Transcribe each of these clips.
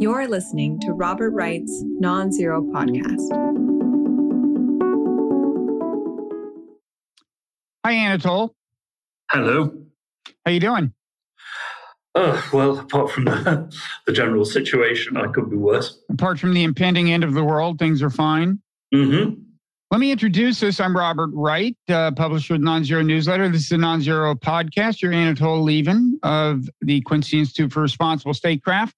You're listening to Robert Wright's Nonzero Podcast. Hi, Anatol. Hello. How you doing? Oh, well, apart from the, the general situation, I could be worse. Apart from the impending end of the world, things are fine. Mm-hmm. Let me introduce us. I'm Robert Wright, uh, publisher of Nonzero Newsletter. This is a Nonzero podcast. You're Anatol Lieven of the Quincy Institute for Responsible Statecraft,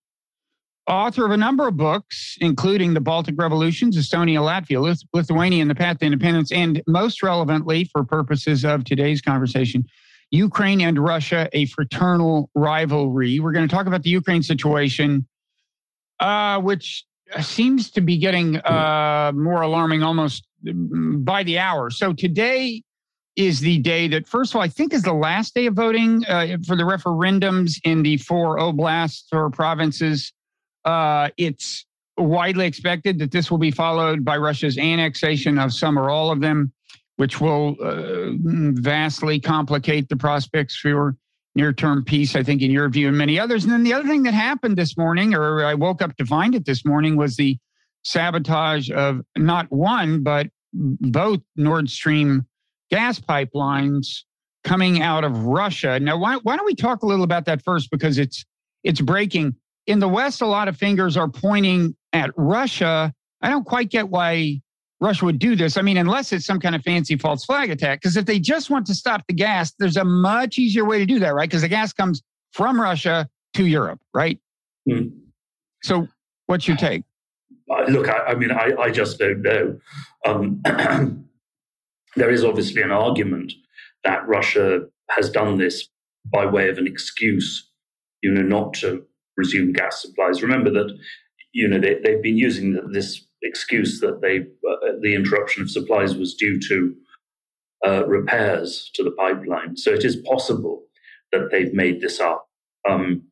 author of a number of books, including The Baltic Revolutions, Estonia, Latvia, Lith- Lithuania, and the Path to Independence, and most relevantly, for purposes of today's conversation, Ukraine and Russia, a fraternal rivalry. We're going to talk about the Ukraine situation, uh, which seems to be getting uh, more alarming almost by the hour. So today is the day that, first of all, I think is the last day of voting uh, for the referendums in the four oblasts or provinces. Uh, it's widely expected that this will be followed by Russia's annexation of some or all of them, which will uh, vastly complicate the prospects for near term peace, I think, in your view and many others. And then the other thing that happened this morning, or I woke up to find it this morning, was the sabotage of not one, but both Nord Stream gas pipelines coming out of Russia. Now, why, why don't we talk a little about that first? Because it's it's breaking. In the West, a lot of fingers are pointing at Russia. I don't quite get why Russia would do this. I mean, unless it's some kind of fancy false flag attack. Because if they just want to stop the gas, there's a much easier way to do that, right? Because the gas comes from Russia to Europe, right? Mm. So, what's your take? look, I, I mean, I, I, just don't know. Um, there is obviously an argument that Russia has done this by way of an excuse, you know, not to resume gas supplies. Remember that, you know, they, have been using this excuse that they uh, the interruption of supplies was due to uh, repairs to the pipeline. So it is possible that they've made this up. Um,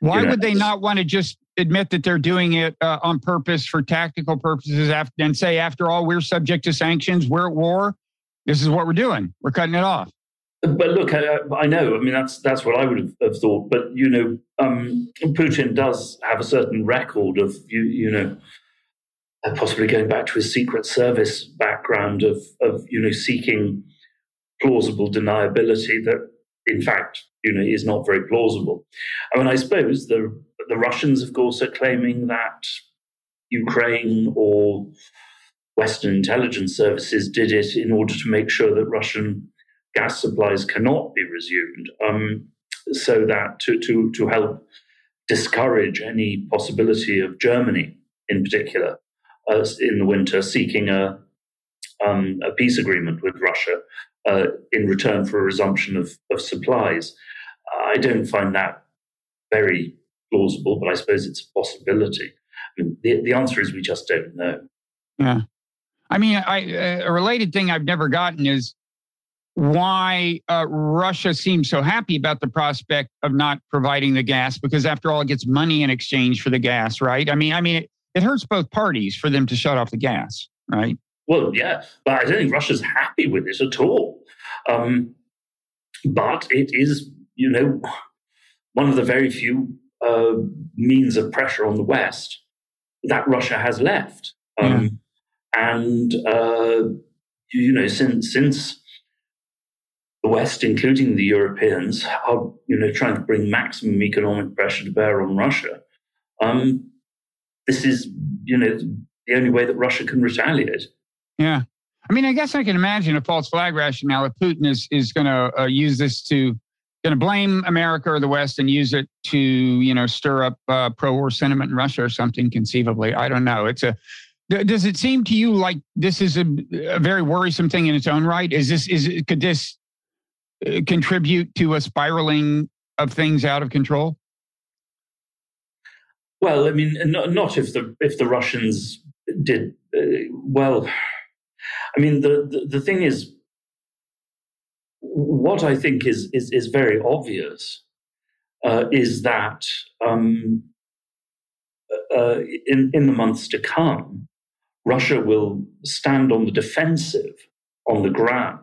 Why you know, would they not want to just admit that they're doing it uh, on purpose for tactical purposes after, and say, after all, we're subject to sanctions, we're at war. This is what we're doing. We're cutting it off. But look, I, I know. I mean, that's that's what I would have, thought. But you know, um, Putin does have a certain record of you you know, uh, possibly going back to his Secret Service background of of you know seeking plausible deniability that, in fact, you know, is not very plausible. I mean, I suppose the the Russians, of course, are claiming that Ukraine or Western intelligence services did it in order to make sure that Russian gas supplies cannot be resumed, um, so that to, to, to help discourage any possibility of Germany, in particular, uh, in the winter, seeking a, um, a peace agreement with Russia uh, in return for a resumption of, of supplies. I don't find that very plausible, but I suppose it's a possibility. I mean, the, the answer is we just don't know. Yeah. I mean, I, a related thing I've never gotten is why uh, Russia seems so happy about the prospect of not providing the gas, because after all, it gets money in exchange for the gas, right? I mean, I mean, it, it hurts both parties for them to shut off the gas, right? Well, yeah, but I don't think Russia's happy with this at all. Um, but it is, you know, one of the very few uh, means of pressure on the West that Russia has left. Um, And, uh, you know, since, since the West, including the Europeans, are, you know, trying to bring maximum economic pressure to bear on Russia, um, this is, you know, the only way that Russia can retaliate. Yeah. I mean, I guess I can imagine a false flag rationale if Putin is, is going to uh, use this to going to blame America or the West and use it to, you know, stir up uh, pro-war sentiment in Russia or something conceivably. I don't know. It's a. Does it seem to you like this is a, a very worrisome thing in its own right? Is this is could this contribute to a spiraling of things out of control? Well, I mean, not, not if the if the Russians did uh, well. I mean, the, the the thing is, what I think is is, is very obvious uh, is that um, uh, in in the months to come, Russia will stand on the defensive on the ground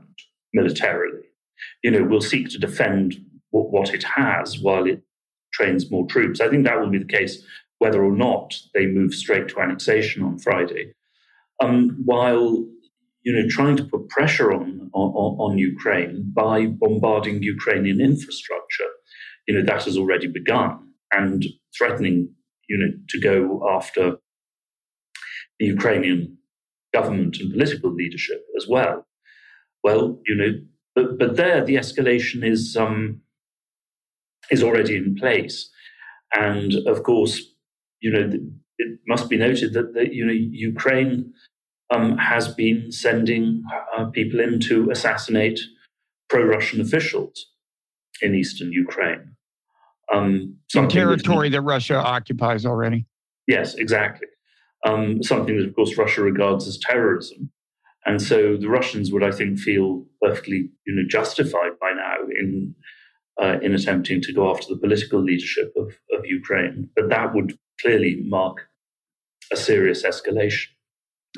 militarily. You know, will seek to defend what, what it has while it trains more troops. I think that will be the case whether or not they move straight to annexation on Friday, um, while you know trying to put pressure on, on on Ukraine by bombarding Ukrainian infrastructure. You know that has already begun and threatening you know to go after the Ukrainian government and political leadership as well. Well, you know, but, but there the escalation is um, is already in place, and of course, you know, it must be noted that the, you know Ukraine um, has been sending uh, people in to assassinate pro-Russian officials in eastern Ukraine. Um, Some territory that, that Russia occupies already. Yes, exactly. Um, something that, of course, Russia regards as terrorism. And so the Russians would, I think, feel perfectly you know, justified by now in, uh, in attempting to go after the political leadership of, of Ukraine. But that would clearly mark a serious escalation.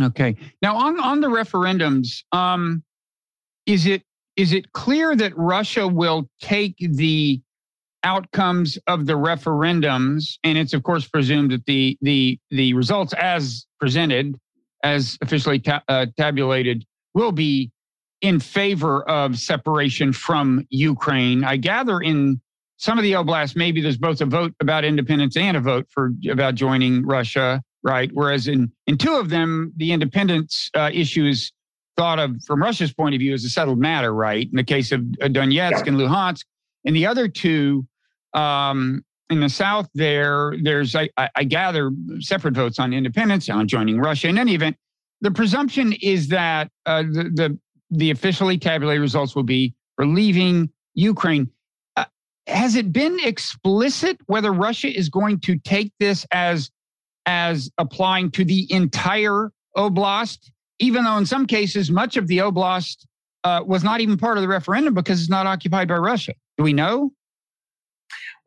Okay. Now, on, on the referendums, um, is it is it clear that Russia will take the outcomes of the referendums, and it's of course presumed that the the the results as presented, as officially ta- uh, tabulated, will be in favor of separation from Ukraine. I gather in some of the oblasts, maybe there's both a vote about independence and a vote for about joining Russia, right? Whereas in in two of them, the independence uh, issue is thought of from Russia's point of view as a settled matter, right? In the case of uh, Donetsk yeah. and Luhansk, in the other two, um, in the South, there, there's, I, I, gather, separate votes on independence, on joining Russia. In any event, the presumption is that uh, the, the, the officially tabulated results will be for leaving Ukraine. Uh, has it been explicit whether Russia is going to take this as as applying to the entire oblast, even though in some cases much of the oblast uh, was not even part of the referendum because it's not occupied by Russia? Do we know?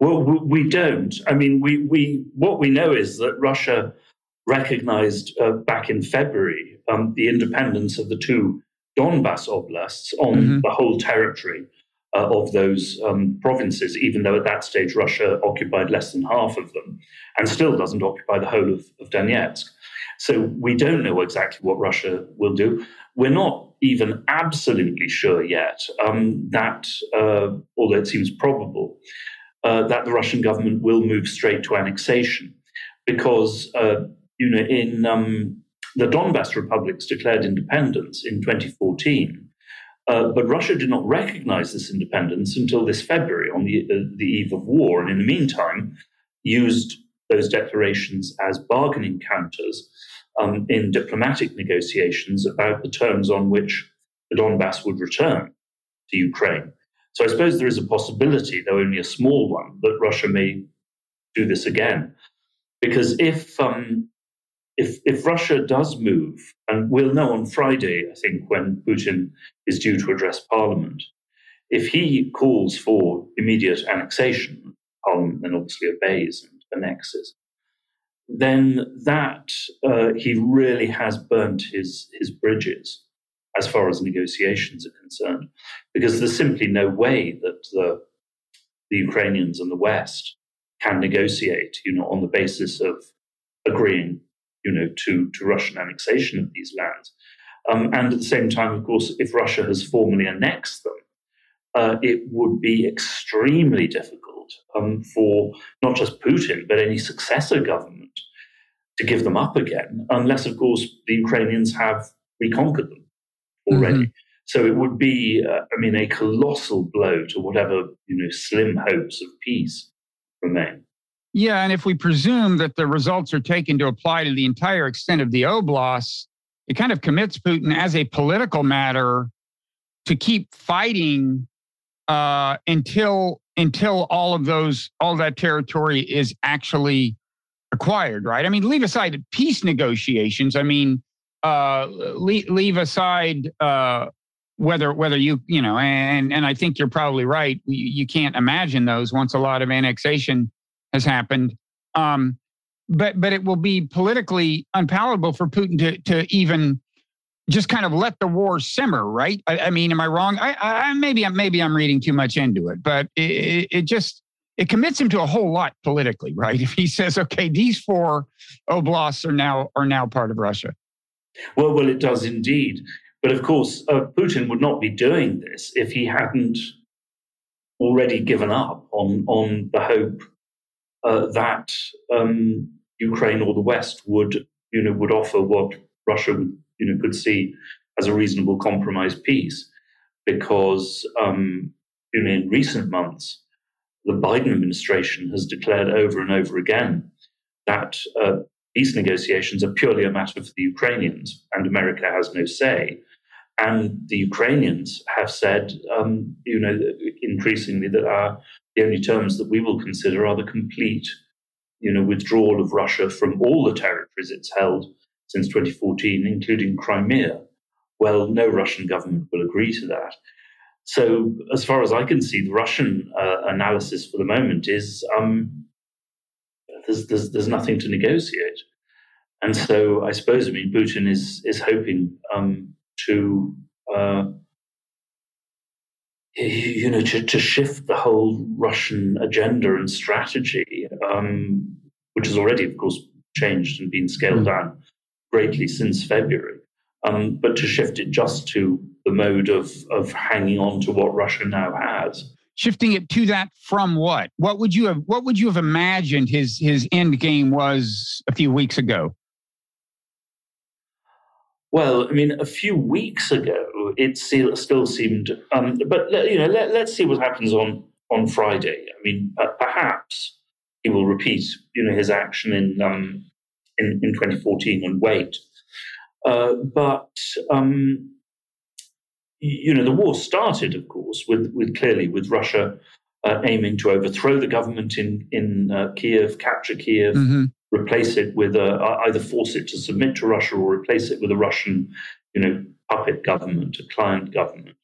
Well, we don't. I mean, we, we what we know is that Russia recognized uh, back in February um, the independence of the two Donbass oblasts on mm-hmm. the whole territory uh, of those um, provinces, even though at that stage Russia occupied less than half of them and still doesn't occupy the whole of, of Donetsk. So we don't know exactly what Russia will do. We're not even absolutely sure yet um, that, uh, although it seems probable, uh, that the Russian government will move straight to annexation, because uh, you know in um, the Donbass republics declared independence in 2014. Uh, but Russia did not recognize this independence until this February, on the, uh, the eve of war, and in the meantime, used those declarations as bargaining counters um, in diplomatic negotiations about the terms on which the Donbass would return to Ukraine. So I suppose there is a possibility, though only a small one, that Russia may do this again. Because if um, if if Russia does move, and we'll know on Friday, I think, when Putin is due to address Parliament, if he calls for immediate annexation, Parliament then obviously obeys and annexes, then that uh, he really has burnt his his bridges as far as negotiations are concerned, because there's simply no way that the, the Ukrainians and the West can negotiate, you know, on the basis of agreeing, you know, to, to Russian annexation of these lands. Um, and at the same time, of course, if Russia has formally annexed them, uh, it would be extremely difficult um, for not just Putin, but any successor government to give them up again, unless, of course, the Ukrainians have reconquered them already. Mm-hmm. So it would be, uh, I mean, a colossal blow to whatever you know slim hopes of peace remain. Yeah, and if we presume that the results are taken to apply to the entire extent of the oblast, it kind of commits Putin as a political matter to keep fighting uh, until until all of those all that territory is actually acquired. Right? I mean, leave aside peace negotiations. I mean, uh, leave, leave aside uh, whether whether you you know and and I think you're probably right. You, you can't imagine those once a lot of annexation has happened. Um, but but it will be politically unpalatable for Putin to to even just kind of let the war simmer, right? I, I mean, am I wrong? I, I maybe I'm maybe I'm reading too much into it, but it, it just it commits him to a whole lot politically, right? If he says, okay, these four oblasts are now are now part of Russia. Well, well, it does indeed. But of course, uh, Putin would not be doing this if he hadn't already given up on on the hope uh, that um, Ukraine or the West would you know would offer what Russia you know could see as a reasonable compromise peace, because um, you know in recent months the Biden administration has declared over and over again that uh, peace negotiations are purely a matter for the Ukrainians and America has no say. And the Ukrainians have said, um, you know, increasingly that our, the only terms that we will consider are the complete, you know, withdrawal of Russia from all the territories it's held since 2014, including Crimea. Well, no Russian government will agree to that. So, as far as I can see, the Russian uh, analysis for the moment is um, there's, there's, there's nothing to negotiate. And so, I suppose, I mean, Putin is is hoping um, to, uh, you know, to, to shift the whole Russian agenda and strategy, um, which has already, of course, changed and been scaled mm. down greatly since February um, but to shift it just to the mode of of hanging on to what Russia now has. Shifting it to that from what? What would you have? What would you have imagined his his end game was a few weeks ago? Well, I mean, a few weeks ago, it still, seemed. Um, but you know, let, us see what happens on on Friday. I mean, uh, perhaps he will repeat, you know, his action in um, in, in 2014 and wait uh, but um, you know, the war started, of course, with, with clearly with Russia uh, aiming to overthrow the government in in uh, Kiev, capture Kiev, mm-hmm. replace it with a, either force it to submit to Russia or replace it with a Russian, you know, puppet government, a client government.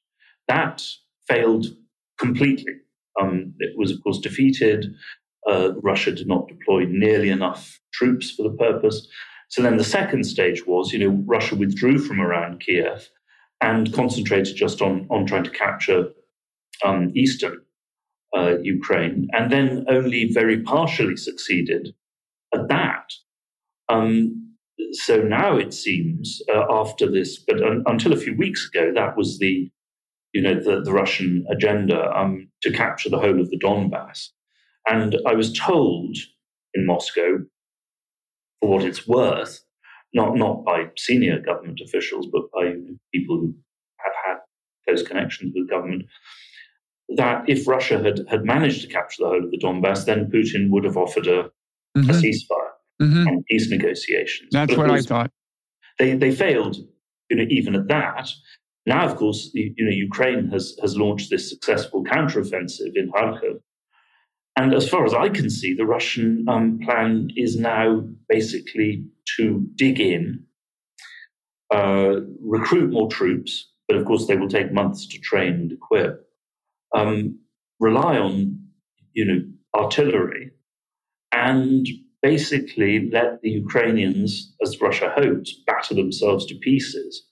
That failed completely. Um, it was, of course, defeated. Uh, Russia did not deploy nearly enough troops for the purpose. So then the second stage was, you know, Russia withdrew from around Kiev and concentrated just on, on trying to capture um, eastern uh, Ukraine, and then only very partially succeeded at that. Um, so now it seems, uh, after this, but un- until a few weeks ago, that was the, you know, the, the Russian agenda um, to capture the whole of the Donbass. And I was told in Moscow for what it's worth, not not by senior government officials, but by people who have had close connections with government, that if Russia had, had managed to capture the whole of the Donbass, then Putin would have offered a, mm-hmm. a ceasefire mm-hmm. and peace negotiations. That's what I thought. They they failed, you know, even at that. Now, of course, you know, Ukraine has has launched this successful counteroffensive in Kharkov, and as far as I can see, the Russian um, plan is now basically to dig in, uh, recruit more troops, but of course they will take months to train and equip, um, rely on you know artillery, and basically let the Ukrainians, as Russia hopes, batter themselves to pieces,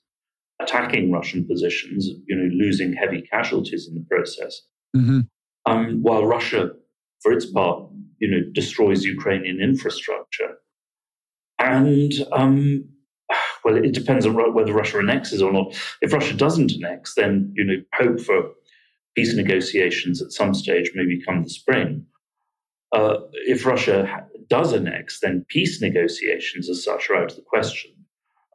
attacking Russian positions, you know, losing heavy casualties in the process. Mm-hmm. Um, while Russia for its part, you know, destroys Ukrainian infrastructure. And um, well, it depends on whether Russia annexes or not. If Russia doesn't annex, then you know, hope for peace negotiations at some stage, maybe come the spring. Uh, if Russia does annex, then peace negotiations as such are out of the question.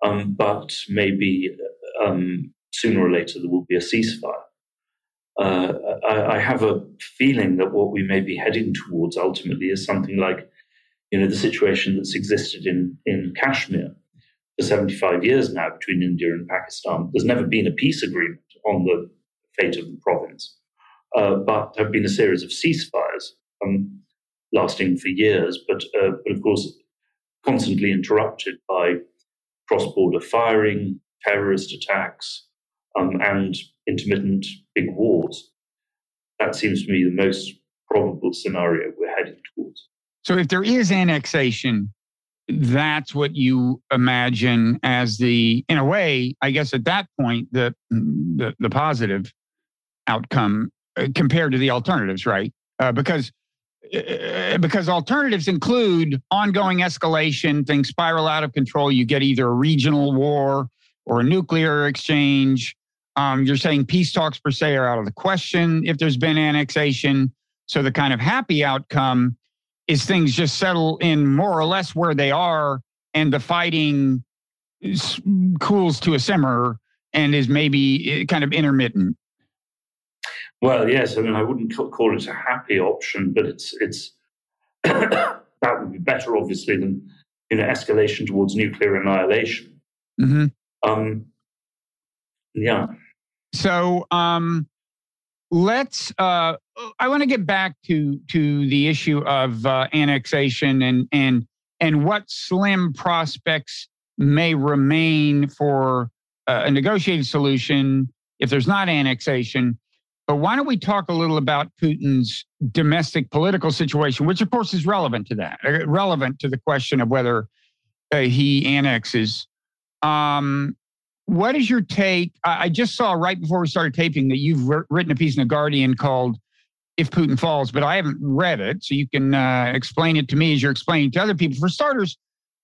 Um, but maybe um, sooner or later there will be a ceasefire uh, I, I, have a feeling that what we may be heading towards ultimately is something like, you know, the situation that's existed in, in Kashmir for 75 years now between India and Pakistan. There's never been a peace agreement on the fate of the province, uh, but there have been a series of ceasefires um, lasting for years, but, uh, but of course, constantly interrupted by cross border firing, terrorist attacks, um, and intermittent big wars. That seems to me the most probable scenario we're heading towards. So, if there is annexation, that's what you imagine as the, in a way, I guess at that point, the the, the positive outcome uh, compared to the alternatives, right? Uh, because uh, because alternatives include ongoing escalation, things spiral out of control. You get either a regional war or a nuclear exchange. Um, you're saying peace talks per se are out of the question if there's been annexation. So the kind of happy outcome is things just settle in more or less where they are, and the fighting cools to a simmer and is maybe eh, kind of intermittent. Well, yes. I mean, I wouldn't call it a happy option, but it's it's that would be better, obviously, than you know escalation towards nuclear annihilation. Mm-hmm. Um, yeah. So um, let's. Uh, I want to get back to to the issue of uh, annexation and and and what slim prospects may remain for uh, a negotiated solution if there's not annexation. But why don't we talk a little about Putin's domestic political situation, which of course is relevant to that, uh, relevant to the question of whether uh, he annexes. Um, what is your take? I, I, just saw right before we started taping that you've written a piece in the Guardian called "If Putin Falls," but I haven't read it, so you can uh, explain it to me as you're explaining to other people. For starters,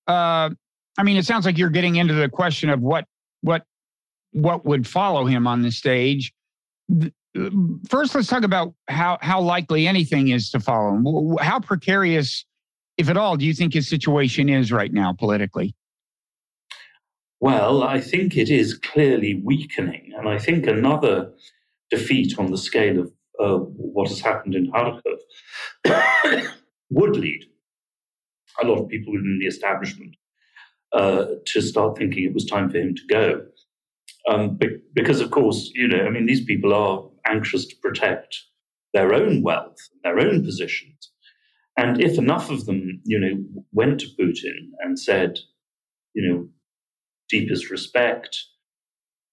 uh, I mean, it sounds like you're getting into the question of what what what would follow him on the stage first let's talk about how how likely anything is to follow him. How precarious, if at all, do you think his situation is right now politically? Well, I think it is clearly weakening, and I think another defeat on the scale of uh, what has happened in Kharkov would lead a lot of people within the establishment uh, to start thinking it was time for him to go. Um, because, of course, you know, I mean, these people are anxious to protect their own wealth, their own positions. And if enough of them, you know, went to Putin and said, you know, deepest respect,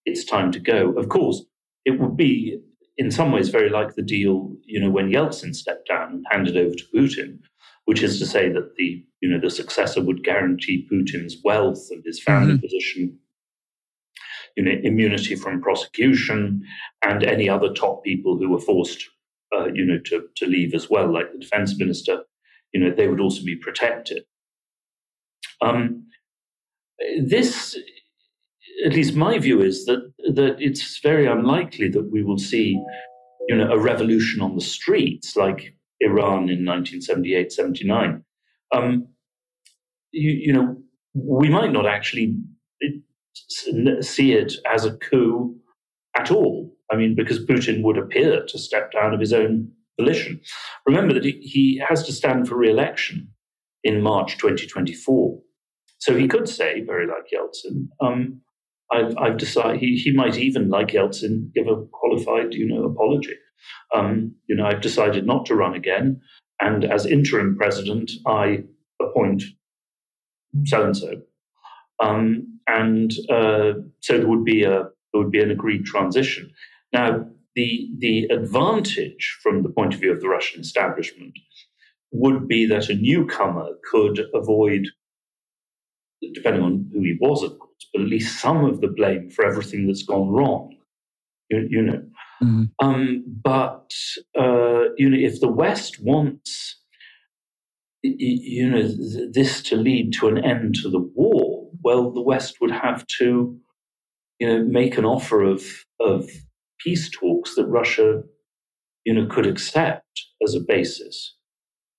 it's time to go. Of course, it would be in some ways very like the deal, you know, when Yeltsin stepped down and handed over to Putin, which is to say that the, you know, the successor would guarantee Putin's wealth and his family mm-hmm. position you know, immunity from prosecution, and any other top people who were forced, uh, you know, to, to leave as well, like the defense minister, you know, they would also be protected. Um, this, at least my view is that that it's very unlikely that we will see, you know, a revolution on the streets like Iran in 1978, 79. Um, you, you know, we might not actually see it as a coup at all. I mean, because Putin would appear to step down of his own volition. Remember that he has to stand for re election in March 2024. So he could say, very like Yeltsin, um, I've, I've, decided, he, he might even, like Yeltsin, give a qualified, you know, apology. Um, you know, I've decided not to run again. And as interim president, I appoint so and so. And uh, so there would be a there would be an agreed transition. Now, the the advantage from the point of view of the Russian establishment would be that a newcomer could avoid, depending on who he was, of course, but at least some of the blame for everything that's gone wrong. You, you know, mm-hmm. um, but uh, you know, if the West wants, you know, this to lead to an end to the war well, the West would have to, you know, make an offer of of peace talks that Russia, you know, could accept as a basis.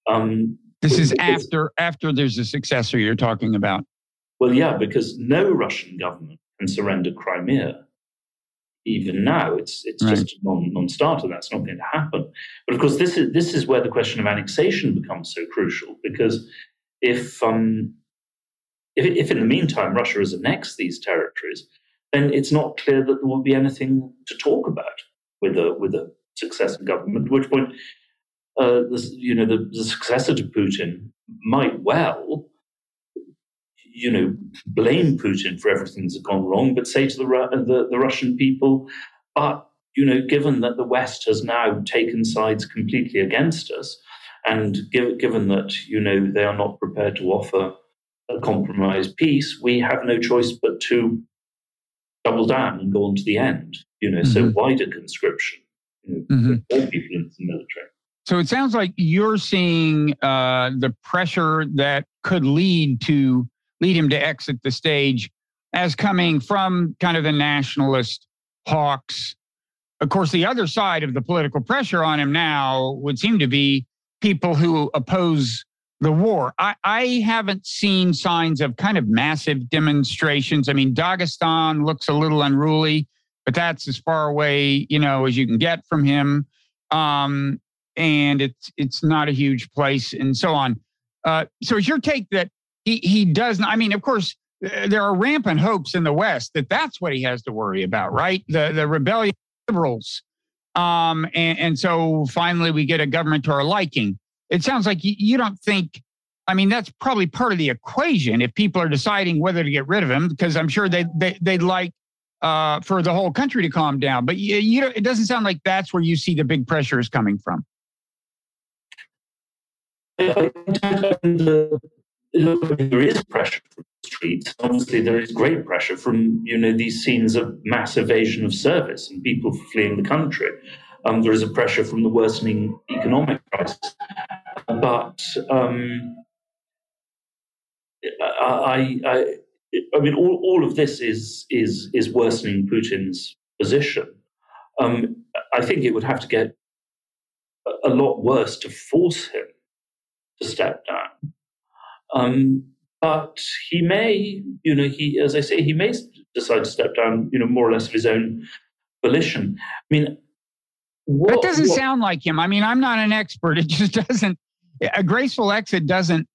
Um, this is after after there's a successor you're talking about. Well, yeah, because no Russian government can surrender Crimea. Even now, it's it's right. just a non, non-starter. That's not going to happen. But of course, this is this is where the question of annexation becomes so crucial because if um, if, if in the meantime Russia has annexed these territories, then it's not clear that there will be anything to talk about with a with a successive government. At which point, uh, the, you know, the, the successor to Putin might well, you know, blame Putin for everything that's gone wrong, but say to the, the, the Russian people, but you know, given that the West has now taken sides completely against us, and give, given that you know they are not prepared to offer a compromise peace, we have no choice but to double down and go on to the end. You know, mm-hmm. so wider conscription, you know, mm-hmm. all people into the military. So it sounds like you're seeing uh, the pressure that could lead to lead him to exit the stage as coming from kind of the nationalist hawks. Of course, the other side of the political pressure on him now would seem to be people who oppose the war. I, I haven't seen signs of kind of massive demonstrations. I mean, Dagestan looks a little unruly, but that's as far away, you know, as you can get from him. Um, and it's it's not a huge place, and so on. Uh, so, is your take that he he does? Not, I mean, of course, uh, there are rampant hopes in the West that that's what he has to worry about, right? The the rebellion liberals, um, and, and so finally we get a government to our liking. It sounds like you, you don't think. I mean, that's probably part of the equation if people are deciding whether to get rid of him, because I'm sure they they they'd like uh, for the whole country to calm down. But you, you know, it doesn't sound like that's where you see the big pressure is coming from there is pressure from the streets. Obviously, there is great pressure from you know these scenes of mass evasion of service and people fleeing the country. Um, there is a pressure from the worsening economic crisis, but um, I, I, I mean, all, all of this is is is worsening Putin's position. Um, I think it would have to get a lot worse to force him to step down. Um, but he may, you know, he, as I say, he may decide to step down, you know, more or less of his own volition. I mean, what, that doesn't what, sound like him. I mean, I'm not an expert. It just doesn't. A graceful exit doesn't.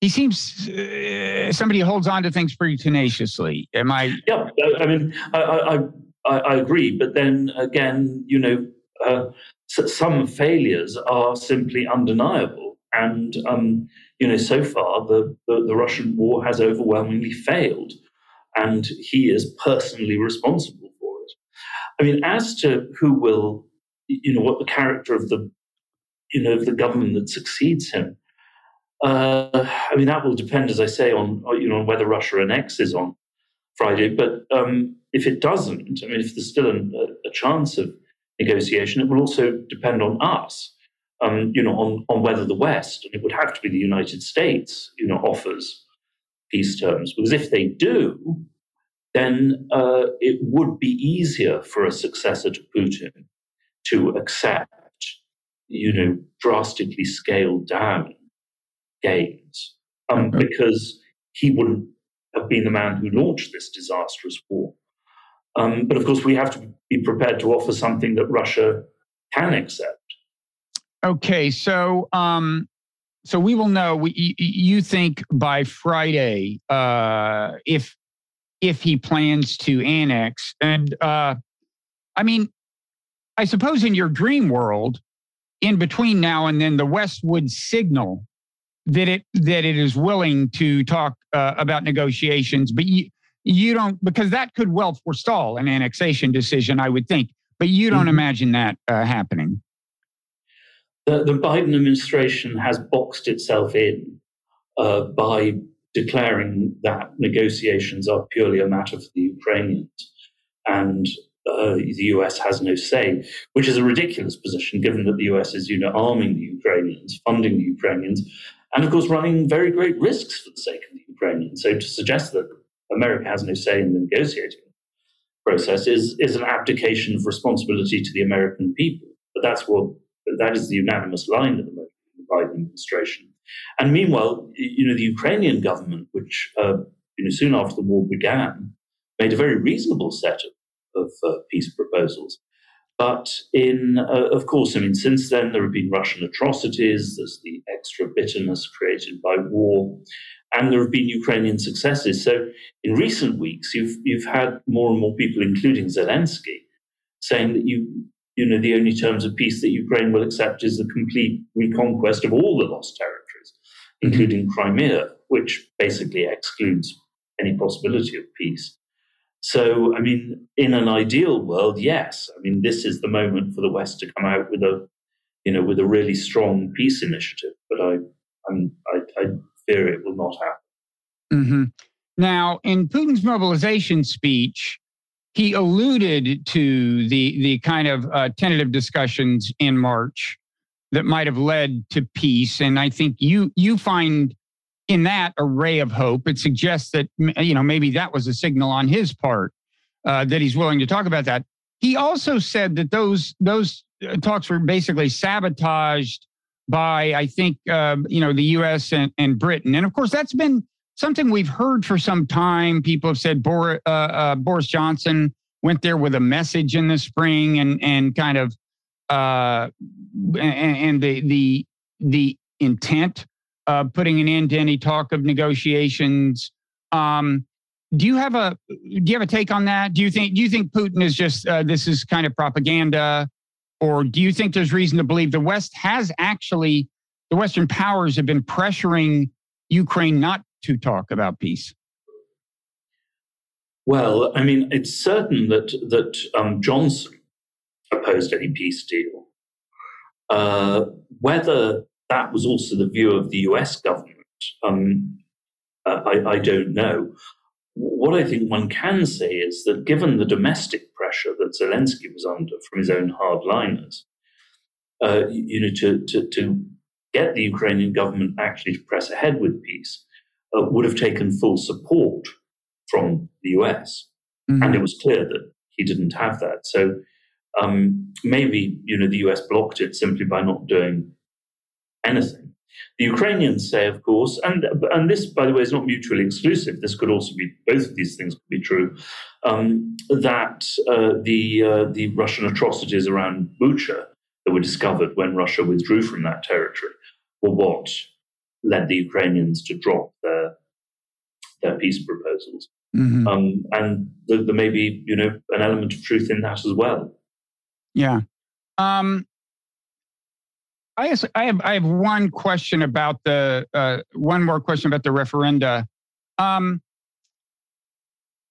He seems uh, somebody holds on to things pretty tenaciously. Am I? Yeah, I mean, I I, I, I agree. But then again, you know, uh, some failures are simply undeniable, and um, you know, so far the, the, the Russian war has overwhelmingly failed, and he is personally responsible for it. I mean, as to who will, you know, what the character of the, you know, of the government that succeeds him, uh, I mean, that will depend, as I say, on you know on whether Russia annexes on Friday. But um, if it doesn't, I mean, if there's still a, a, chance of negotiation, it will also depend on us um, you know, on, on whether the West, and it would have to be the United States, you know, offers peace terms. Because if they do, then uh, it would be easier for a successor to Putin to accept, you know, drastically scaled down gains, um, mm-hmm. because he wouldn't have been the man who launched this disastrous war. Um, but of course, we have to be prepared to offer something that Russia can accept. Okay, so um, so we will know. We, you think by Friday, uh, if if he plans to annex, and uh, I mean, I suppose in your dream world, in between now and then, the West would signal that it that it is willing to talk uh, about negotiations, but you you don't because that could well forestall an annexation decision, I would think. But you don't mm-hmm. imagine that uh, happening the, the Biden administration has boxed itself in uh, by declaring that negotiations are purely a matter for the Ukrainians and uh, the US has no say, which is a ridiculous position given that the US is, you know, arming the Ukrainians, funding the Ukrainians, and of course running very great risks for the sake of the Ukrainians. So to suggest that America has no say in the negotiating process is, is an abdication of responsibility to the American people. But that's what that is the unanimous line at the moment in the Biden administration. And meanwhile, you know, the Ukrainian government, which uh, you know soon after the war began, made a very reasonable set of, of uh, peace proposals. But in, uh, of course, I mean, since then there have been Russian atrocities. There's the extra bitterness created by war, and there have been Ukrainian successes. So, in recent weeks, you've you've had more and more people, including Zelensky, saying that you you know, the only terms of peace that Ukraine will accept is the complete reconquest of all the lost territories, mm-hmm. including Crimea, which basically excludes any possibility of peace. So, I mean, in an ideal world, yes. I mean, this is the moment for the West to come out with a, you know, with a really strong peace initiative. But I, I'm, I, I fear it will not happen. Mm-hmm. Now, in Putin's mobilization speech, he alluded to the the kind of uh, tentative discussions in March that might have led to peace. And I think you you find in that a ray of hope. It suggests that you know maybe that was a signal on his part uh, that he's willing to talk about that. He also said that those those uh, talks were basically sabotaged by I think uh, you know the U.S. And, and, Britain, and of course that's been something we've heard for some time. People have said Boris, uh, uh, Boris Johnson went there with a message in the spring and and kind of uh, and, and the the the intent of putting an end to any talk of negotiations. Um, do you have a do you have a take on that? Do you think do you think Putin is just uh, this is kind of propaganda, or do you think there's reason to believe the West has actually the Western powers have been pressuring Ukraine not to talk about peace? Well, I mean, it's certain that that um, Johnson opposed any peace deal. Uh, whether that was also the view of the U.S. government, um, uh, I, I, don't know. What I think one can say is that given the domestic pressure that Zelensky was under from his own hardliners, uh, you know, to, to, to, get the Ukrainian government actually to press ahead with peace uh, would have taken full support from the US. Mm-hmm. And it was clear that he didn't have that. So um, maybe, you know, the US blocked it simply by not doing anything. The Ukrainians say, of course, and and this, by the way, is not mutually exclusive. This could also be both of these things could be true. Um, that uh, the uh, the Russian atrocities around Bucha that were discovered when Russia withdrew from that territory were what led the Ukrainians to drop their their peace proposals. Mm-hmm. Um, and there, there, may be, you know, an element of truth in that as well. Yeah. Um, I have, I have, I have one question about the uh, one more question about the referenda. Um,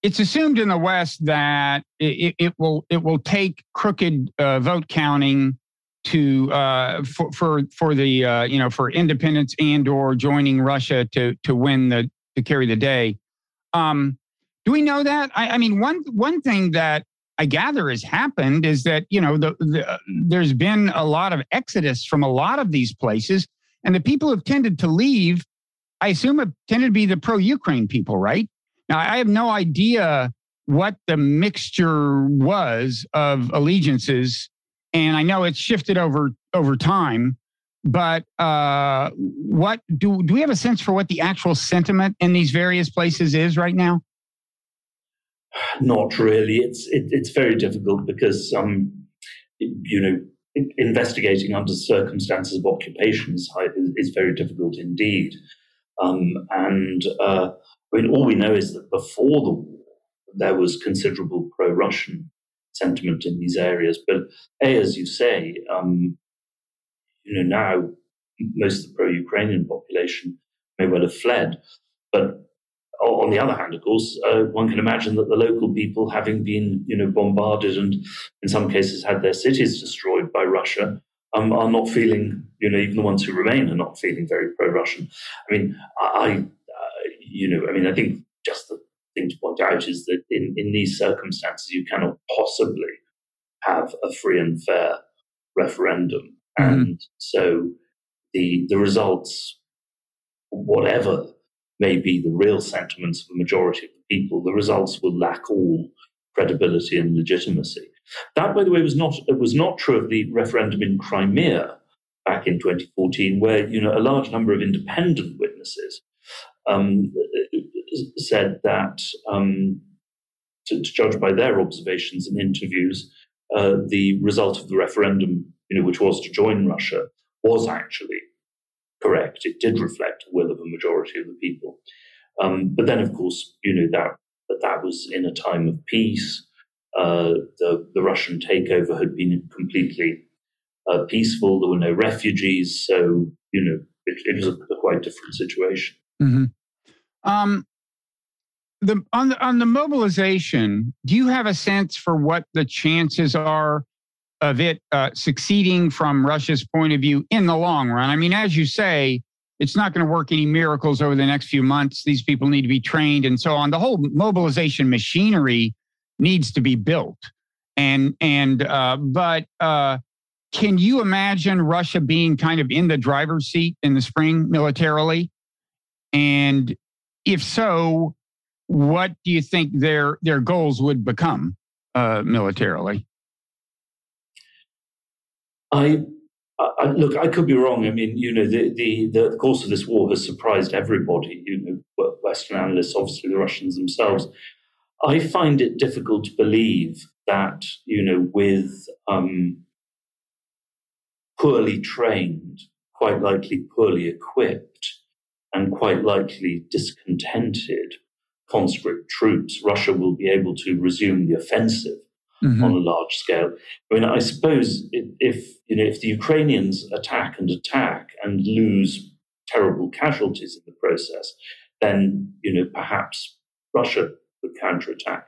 it's assumed in the West that it, it will it will take crooked uh, vote counting to uh, for for for the uh, you know for independence and or joining Russia to to win the to carry the day. Um, do we know that? I, I mean, one one thing that I gather has happened is that you know the, the, there's been a lot of exodus from a lot of these places, and the people who have tended to leave, I assume, have tended to be the pro-Ukraine people, right? Now, I have no idea what the mixture was of allegiances, and I know it's shifted over over time. But uh, what do do we have a sense for what the actual sentiment in these various places is right now? Not really. It's it, it's very difficult because um, you know investigating under circumstances of occupation is, is very difficult indeed. Um, and uh, I mean, all we know is that before the war, there was considerable pro-Russian sentiment in these areas. But a, as you say, um, you know, now most of the pro-Ukrainian population may well have fled, but on the other hand, of course, uh, one can imagine that the local people, having been, you know, bombarded and in some cases had their cities destroyed by Russia, um, are not feeling, you know, even the ones who remain are not feeling very pro-Russian. I mean, I, uh, you know, I mean, I think out is that in, in these circumstances, you cannot possibly have a free and fair referendum, mm-hmm. and so the the results, whatever may be the real sentiments of the majority of the people, the results will lack all credibility and legitimacy. That, by the way, was not was not true of the referendum in Crimea back in 2014, where you know a large number of independent witnesses um, said that, um, to, to, judge by their observations and interviews, uh, the result of the referendum, you know, which was to join Russia, was actually correct. It did reflect the will of a majority of the people. Um, but then, of course, you know that that, that was in a time of peace. Uh, the the Russian takeover had been completely uh, peaceful. There were no refugees, so you know it, it was a, a, quite different situation. Mm-hmm. Um, the on the on the mobilization, do you have a sense for what the chances are of it uh, succeeding from Russia's point of view in the long run. I mean, as you say, it's not going to work any miracles over the next few months. These people need to be trained and so on. The whole mobilization machinery needs to be built. And and uh, but uh, can you imagine Russia being kind of in the driver's seat in the spring militarily? And if so, what do you think their their goals would become uh, militarily? I, I, look. I could be wrong. I mean, you know, the, the the course of this war has surprised everybody. You know, Western analysts, obviously the Russians themselves. I find it difficult to believe that you know, with um, poorly trained, quite likely poorly equipped, and quite likely discontented conscript troops, Russia will be able to resume the offensive mm-hmm. on a large scale. I mean, I suppose if you know if the Ukrainians attack and attack and lose terrible casualties in the process, then you know perhaps Russia would counterattack.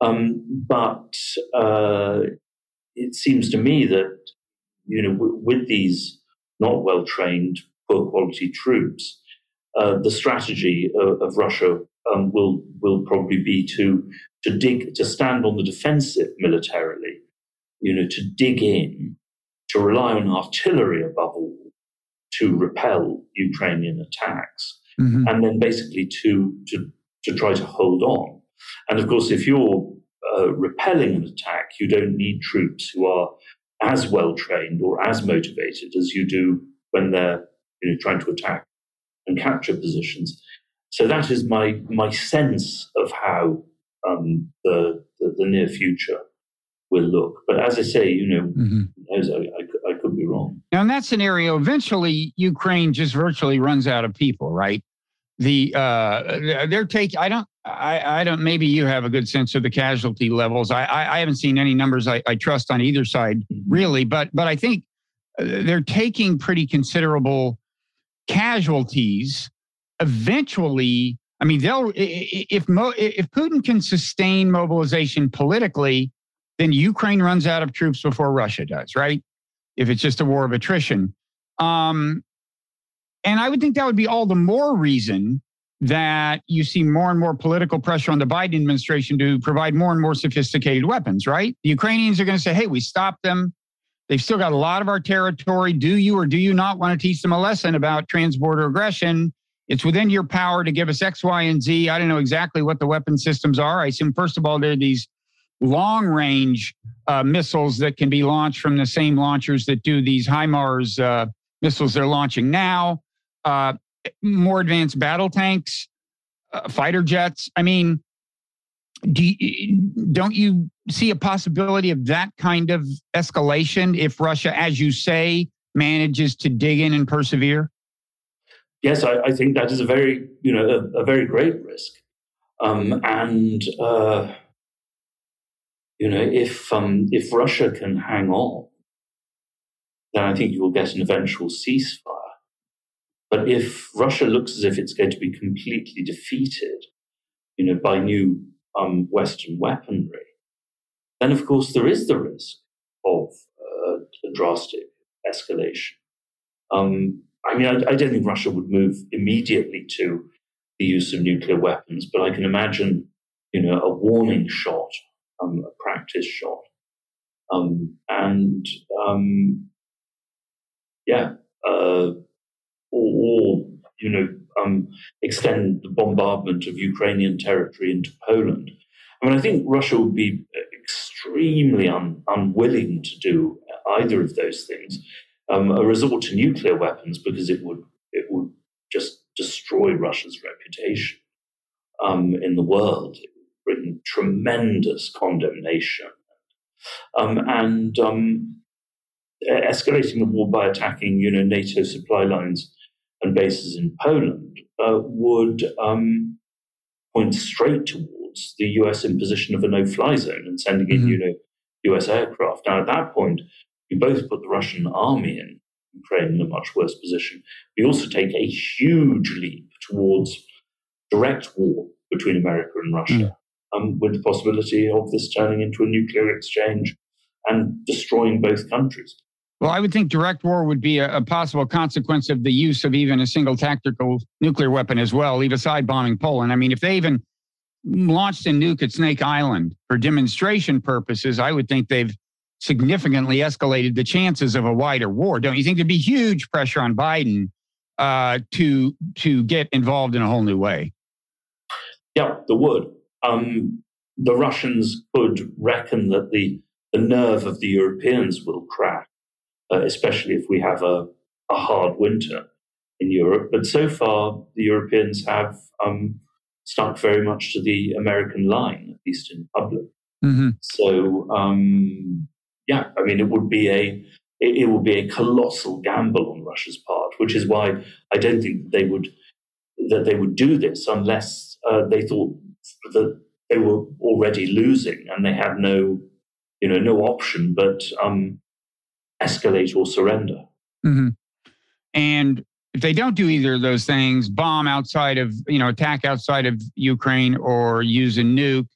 Um, but uh, it seems to me that you know w- with these not well trained, poor quality troops, uh, the strategy of, of Russia um, will will probably be to to dig to stand on the defensive militarily, you know, to dig in, to rely on artillery above all to repel Ukrainian attacks, mm-hmm. and then basically to to to try to hold on. And of course, if you're uh, repelling an attack, you don't need troops who are as well trained or as motivated as you do when they're you know, trying to attack and capture positions. So that is my my sense of how um, the, the, the near future will look. But as I say, you know, mm-hmm. I, I, I, could be wrong. Now, in that scenario, eventually Ukraine just virtually runs out of people, right? The uh, they're taking. I don't. I, I don't. Maybe you have a good sense of the casualty levels. I I, I haven't seen any numbers I, I trust on either side mm-hmm. really, but but I think uh, they're taking pretty considerable casualties eventually, I mean, they'll if Mo, if Putin can sustain mobilization politically, then Ukraine runs out of troops before Russia does, right? If it's just a war of attrition. Um, and I would think that would be all the more reason that you see more and more political pressure on the Biden administration to provide more and more sophisticated weapons, right? The Ukrainians are going to say, hey, we stopped them. They've still got a lot of our territory. Do you or do you not want to teach them a lesson about transborder aggression? It's within your power to give us X, Y, and Z. I don't know exactly what the weapon systems are. I assume, first of all, they're these long range uh, missiles that can be launched from the same launchers that do these HIMARS uh, missiles they're launching now. Uh, more advanced battle tanks, uh, fighter jets. I mean, do you, don't you see a possibility of that kind of escalation if Russia, as you say, manages to dig in and persevere? Yes, I, I, think that is a very, you know, a, a very great risk. Um, and uh, you know, if um, if Russia can hang on, then I think you will get an eventual ceasefire. But if Russia looks as if it's going to be completely defeated, you know, by new um, Western weaponry, then of course there is the risk of uh, a drastic escalation. Um, I mean, I, I, don't think Russia would move immediately to the use of nuclear weapons, but I can imagine, you know, a warning shot, um, a practice shot, um, and um, yeah, uh, or, or, you know, um, extend the bombardment of Ukrainian territory into Poland. I mean, I think Russia would be extremely un, unwilling to do either of those things um, a resort to nuclear weapons because it would it would just destroy Russia's reputation um, in the world. It would bring tremendous condemnation um, and um, escalating the war by attacking, you know, NATO supply lines and bases in Poland uh, would um, point straight towards the U.S. imposition of a no-fly zone and sending in, mm-hmm. you know, U.S. aircraft. Now, at that point, we both put the Russian army in Ukraine in a much worse position. We also take a huge leap towards direct war between America and Russia, mm. um, with the possibility of this turning into a nuclear exchange and destroying both countries. Well, I would think direct war would be a, a, possible consequence of the use of even a single tactical nuclear weapon as well, leave aside bombing Poland. I mean, if they even launched a nuke at Snake Island for demonstration purposes, I would think they've significantly escalated the chances of a wider war. Don't you think there'd be huge pressure on Biden uh, to to get involved in a whole new way? Yeah, there would. Um, the Russians could reckon that the the nerve of the Europeans will crack, uh, especially if we have a, a hard winter in Europe. But so far, the Europeans have um, stuck very much to the American line, at least in public. Mm-hmm. So, um, yeah, I mean, it would be a it, it, would be a colossal gamble on Russia's part, which is why I don't think they would that they would do this unless uh, they thought that they were already losing and they had no you know no option but um, escalate or surrender. Mm-hmm. And if they don't do either of those things, bomb outside of, you know, attack outside of Ukraine or use a nuke,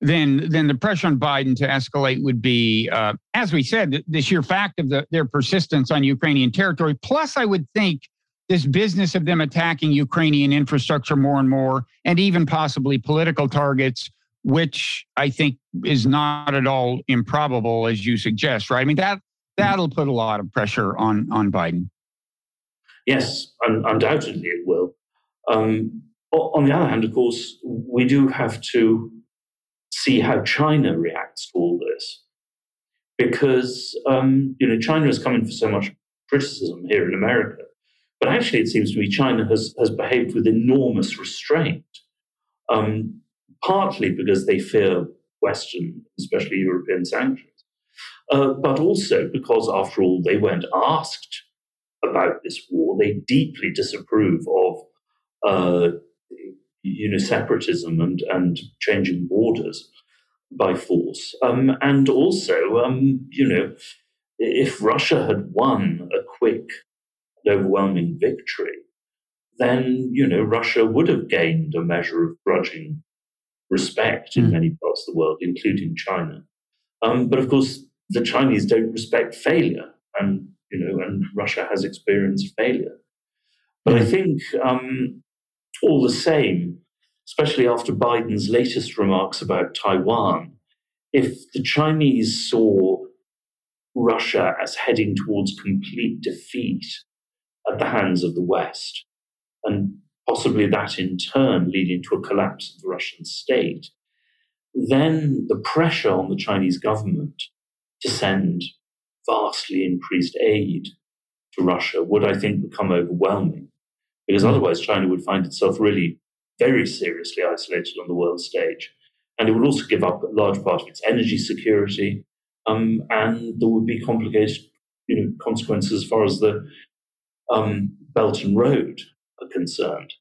then then the pressure on Biden to escalate would be, uh, as we said, the sheer fact of the, their persistence on Ukrainian territory. Plus, I would think this business of them attacking Ukrainian infrastructure more and more, and even possibly political targets, which I think is not at all improbable, as you suggest, right? I mean that that'll put a lot of pressure on on Biden. Yes, un- undoubtedly it will. Um, on the other hand, of course, we do have to see how China reacts to all this, because um, you know China has come in for so much criticism here in America, but actually it seems to me China has has behaved with enormous restraint, um, partly because they fear Western, especially European sanctions, uh, but also because, after all, they weren't asked about this war. They deeply disapprove of, uh, you know, separatism and, and changing borders by force. Um, and also, um, you know, if Russia had won a quick and overwhelming victory, then, you know, Russia would have gained a measure of grudging respect in mm. many parts of the world, including China. Um, but of course, the Chinese don't respect failure. And you know, and Russia has experienced failure. But I think um, all the same, especially after Biden's latest remarks about Taiwan, if the Chinese saw Russia as heading towards complete defeat at the hands of the West, and possibly that in turn leading to a collapse of the Russian state, then the pressure on the Chinese government to send vastly increased aid to Russia would, I think, become overwhelming. Because hmm. otherwise, China would find itself really very seriously isolated on the world stage. And it would also give up a large part of its energy security. Um, and there would be complicated you know, consequences as far as the um, Belt and Road are concerned.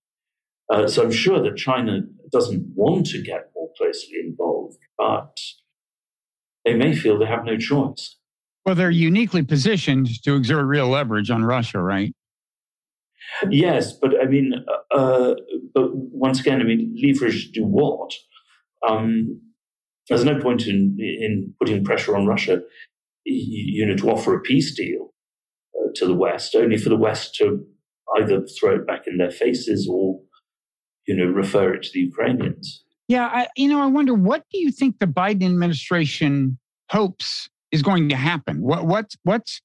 Uh, so I'm sure that China doesn't want to get more closely involved, but they may feel they have no choice. Well, they're uniquely positioned to exert real leverage on Russia, right? Yes, but I mean, uh, but once again, I mean, leverage do what? Um, there's no point in in putting pressure on Russia, you know, to offer a peace deal uh, to the West, only for the West to either throw it back in their faces or, you know, refer it to the Ukrainians. Yeah, I, you know, I wonder what do you think the Biden administration hopes is going to happen? What what's what's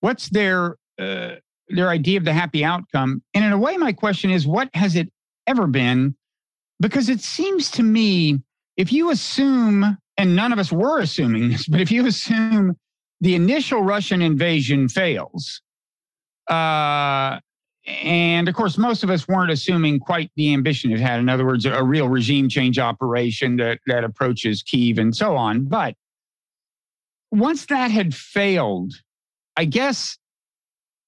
what's their uh, their idea of the happy outcome? And in a way, my question is, what has it ever been? Because it seems to me, if you assume, and none of us were assuming this, but if you assume the initial Russian invasion fails, uh, and of course, most of us weren't assuming quite the ambition it had. In other words, a real regime change operation that, that approaches Kiev and so on. But once that had failed, I guess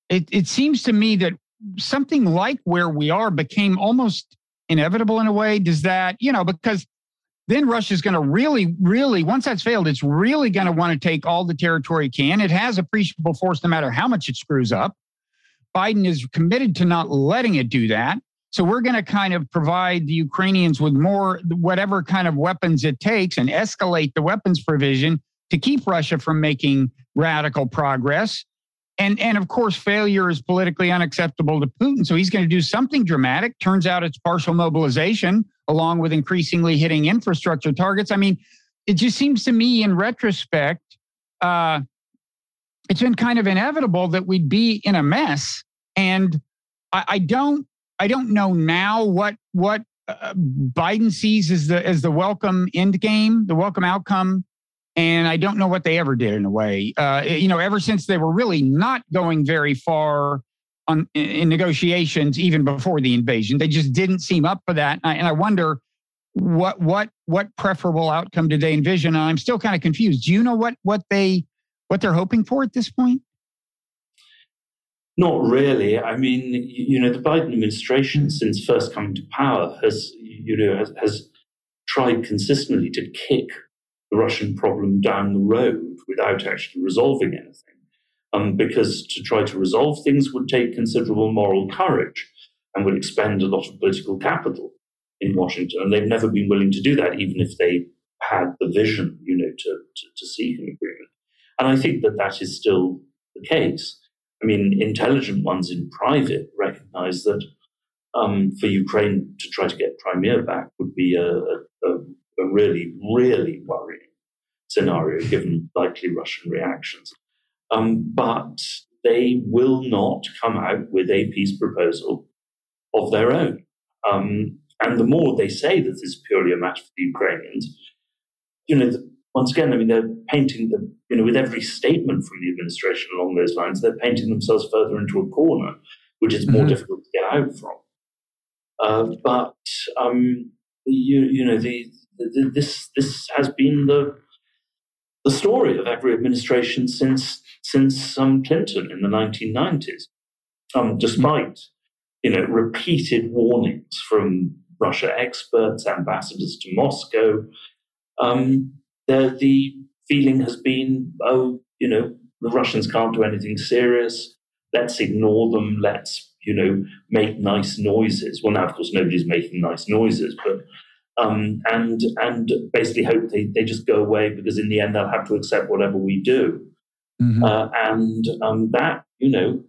it, it seems to me that something like where we are became almost inevitable in a way. Does that, you know, because then Russia's going to really, really, once that's failed, it's really going to want to take all the territory it can. It has appreciable force no matter how much it screws up. Biden is committed to not letting it do that. So we're going to kind of provide the Ukrainians with more, whatever kind of weapons it takes and escalate the weapons provision to keep Russia from making radical progress. And, and of course, failure is politically unacceptable to Putin. So he's going to do something dramatic. Turns out it's partial mobilization, along with increasingly hitting infrastructure targets. I mean, it just seems to me in retrospect, uh, it's been kind of inevitable that we'd be in a mess. And I, I don't, I don't know now what what uh, Biden sees as the as the welcome end game, the welcome outcome. And I don't know what they ever did in a way. Uh, you know, ever since they were really not going very far on in negotiations, even before the invasion, they just didn't seem up for that. And I, and I wonder what what what preferable outcome did they envision? And I'm still kind of confused. Do you know what what they what they're hoping for at this point? Not really. I mean, you know, the Biden administration, since first coming to power, has you know has, has tried consistently to kick the Russian problem down the road without actually resolving anything. Um, because to try to resolve things would take considerable moral courage and would expend a lot of political capital in Washington. And they've never been willing to do that, even if they had the vision, you know, to, to, to seek an agreement. And I think that that is still the case. I mean, intelligent ones in private recognize that um, for Ukraine to try to get Crimea back would be a, a, a really, really worrying scenario given likely Russian reactions. Um, but they will not come out with a peace proposal of their own. Um, and the more they say that this is purely a matter for the Ukrainians, you know, the, once again, I mean, they're painting them, you know, with every statement from the administration along those lines, they're painting themselves further into a corner, which is more mm-hmm. difficult to get out from. Uh, but um, you, you know, the, the, this this has been the the story of every administration since since um, Clinton in the 1990s, um, despite you know repeated warnings from Russia experts, ambassadors to Moscow. Um, the, the feeling has been, oh, you know, the Russians can't do anything serious. Let's ignore them. Let's, you know, make nice noises. Well, now, of course, nobody's making nice noises, but um, and and basically hope they, they just go away because in the end they'll have to accept whatever we do. Mm-hmm. Uh, and um, that, you know,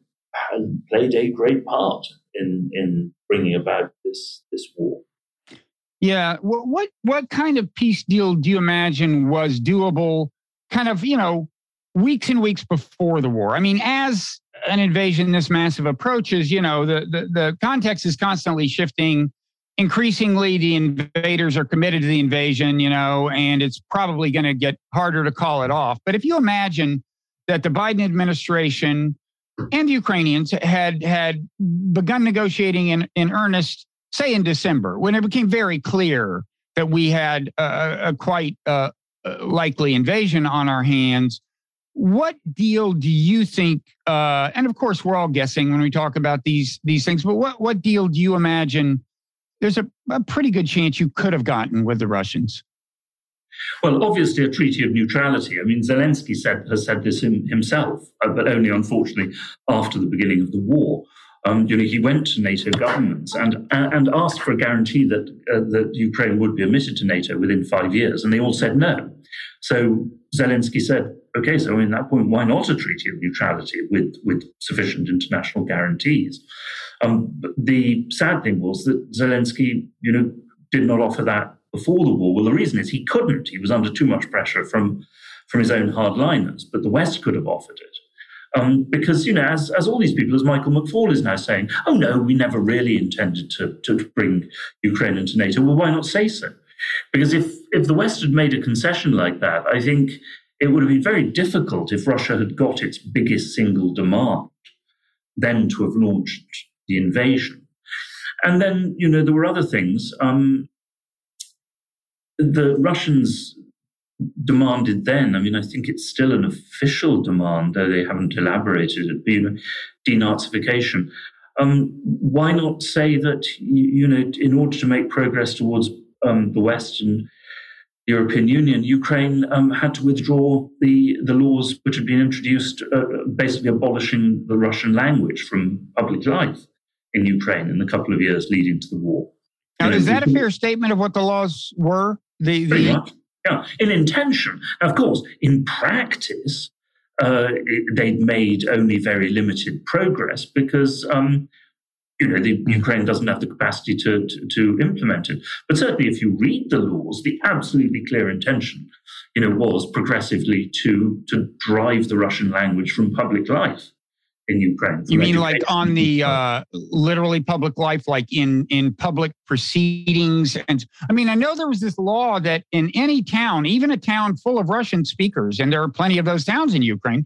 played a great part in in bringing about this this war. Yeah. What what kind of peace deal do you imagine was doable? Kind of, you know, weeks and weeks before the war. I mean, as an invasion this massive approaches, you know, the the, the context is constantly shifting. Increasingly, the invaders are committed to the invasion, you know, and it's probably going to get harder to call it off. But if you imagine that the Biden administration and the Ukrainians had had begun negotiating in, in earnest say in December, when it became very clear that we had a, a quite uh, likely invasion on our hands, what deal do you think? Uh, and of course, we're all guessing when we talk about these these things. But what what deal do you imagine? There's a, a pretty good chance you could have gotten with the Russians. Well, obviously, a treaty of neutrality. I mean, Zelensky said, has said this himself, uh, but only unfortunately after the beginning of the war. Um, you know, he went to NATO governments and and asked for a guarantee that uh, that Ukraine would be admitted to NATO within five years, and they all said no. So Zelensky said, "Okay, so in that point, why not a treaty of neutrality with with sufficient international guarantees?" Um, the sad thing was that Zelensky, you know, did not offer that before the war. Well, the reason is he couldn't. He was under too much pressure from from his own hardliners, but the West could have offered it. Um, because, you know, as, as all these people, as Michael McFaul is now saying, oh, no, we never really intended to, to bring Ukraine into NATO. Well, why not say so? Because if, if the West had made a concession like that, I think it would have been very difficult if Russia had got its biggest single demand then to have launched the invasion. And then, you know, there were other things. Um, the Russians demanded then. I mean, I think it's still an official demand, though they haven't elaborated it, denazification. Um, why not say that, you know, in order to make progress towards um, the West and European Union, Ukraine um, had to withdraw the, the laws which had been introduced, uh, basically abolishing the Russian language from public life in Ukraine in the couple of years leading to the war. Now, is that a fair statement of what the laws were? The, the, yeah, in intention. Of course, in practice, uh, they'd made only very limited progress because, um, you know, the Ukraine doesn't have the capacity to, to, to implement it. But certainly, if you read the laws, the absolutely clear intention, you know, was progressively to to drive the Russian language from public life in Ukraine. You mean like on the uh, literally public life, like in in public proceedings? And I mean, I know there was this law that in any town, even a town full of Russian speakers, and there are plenty of those towns in Ukraine,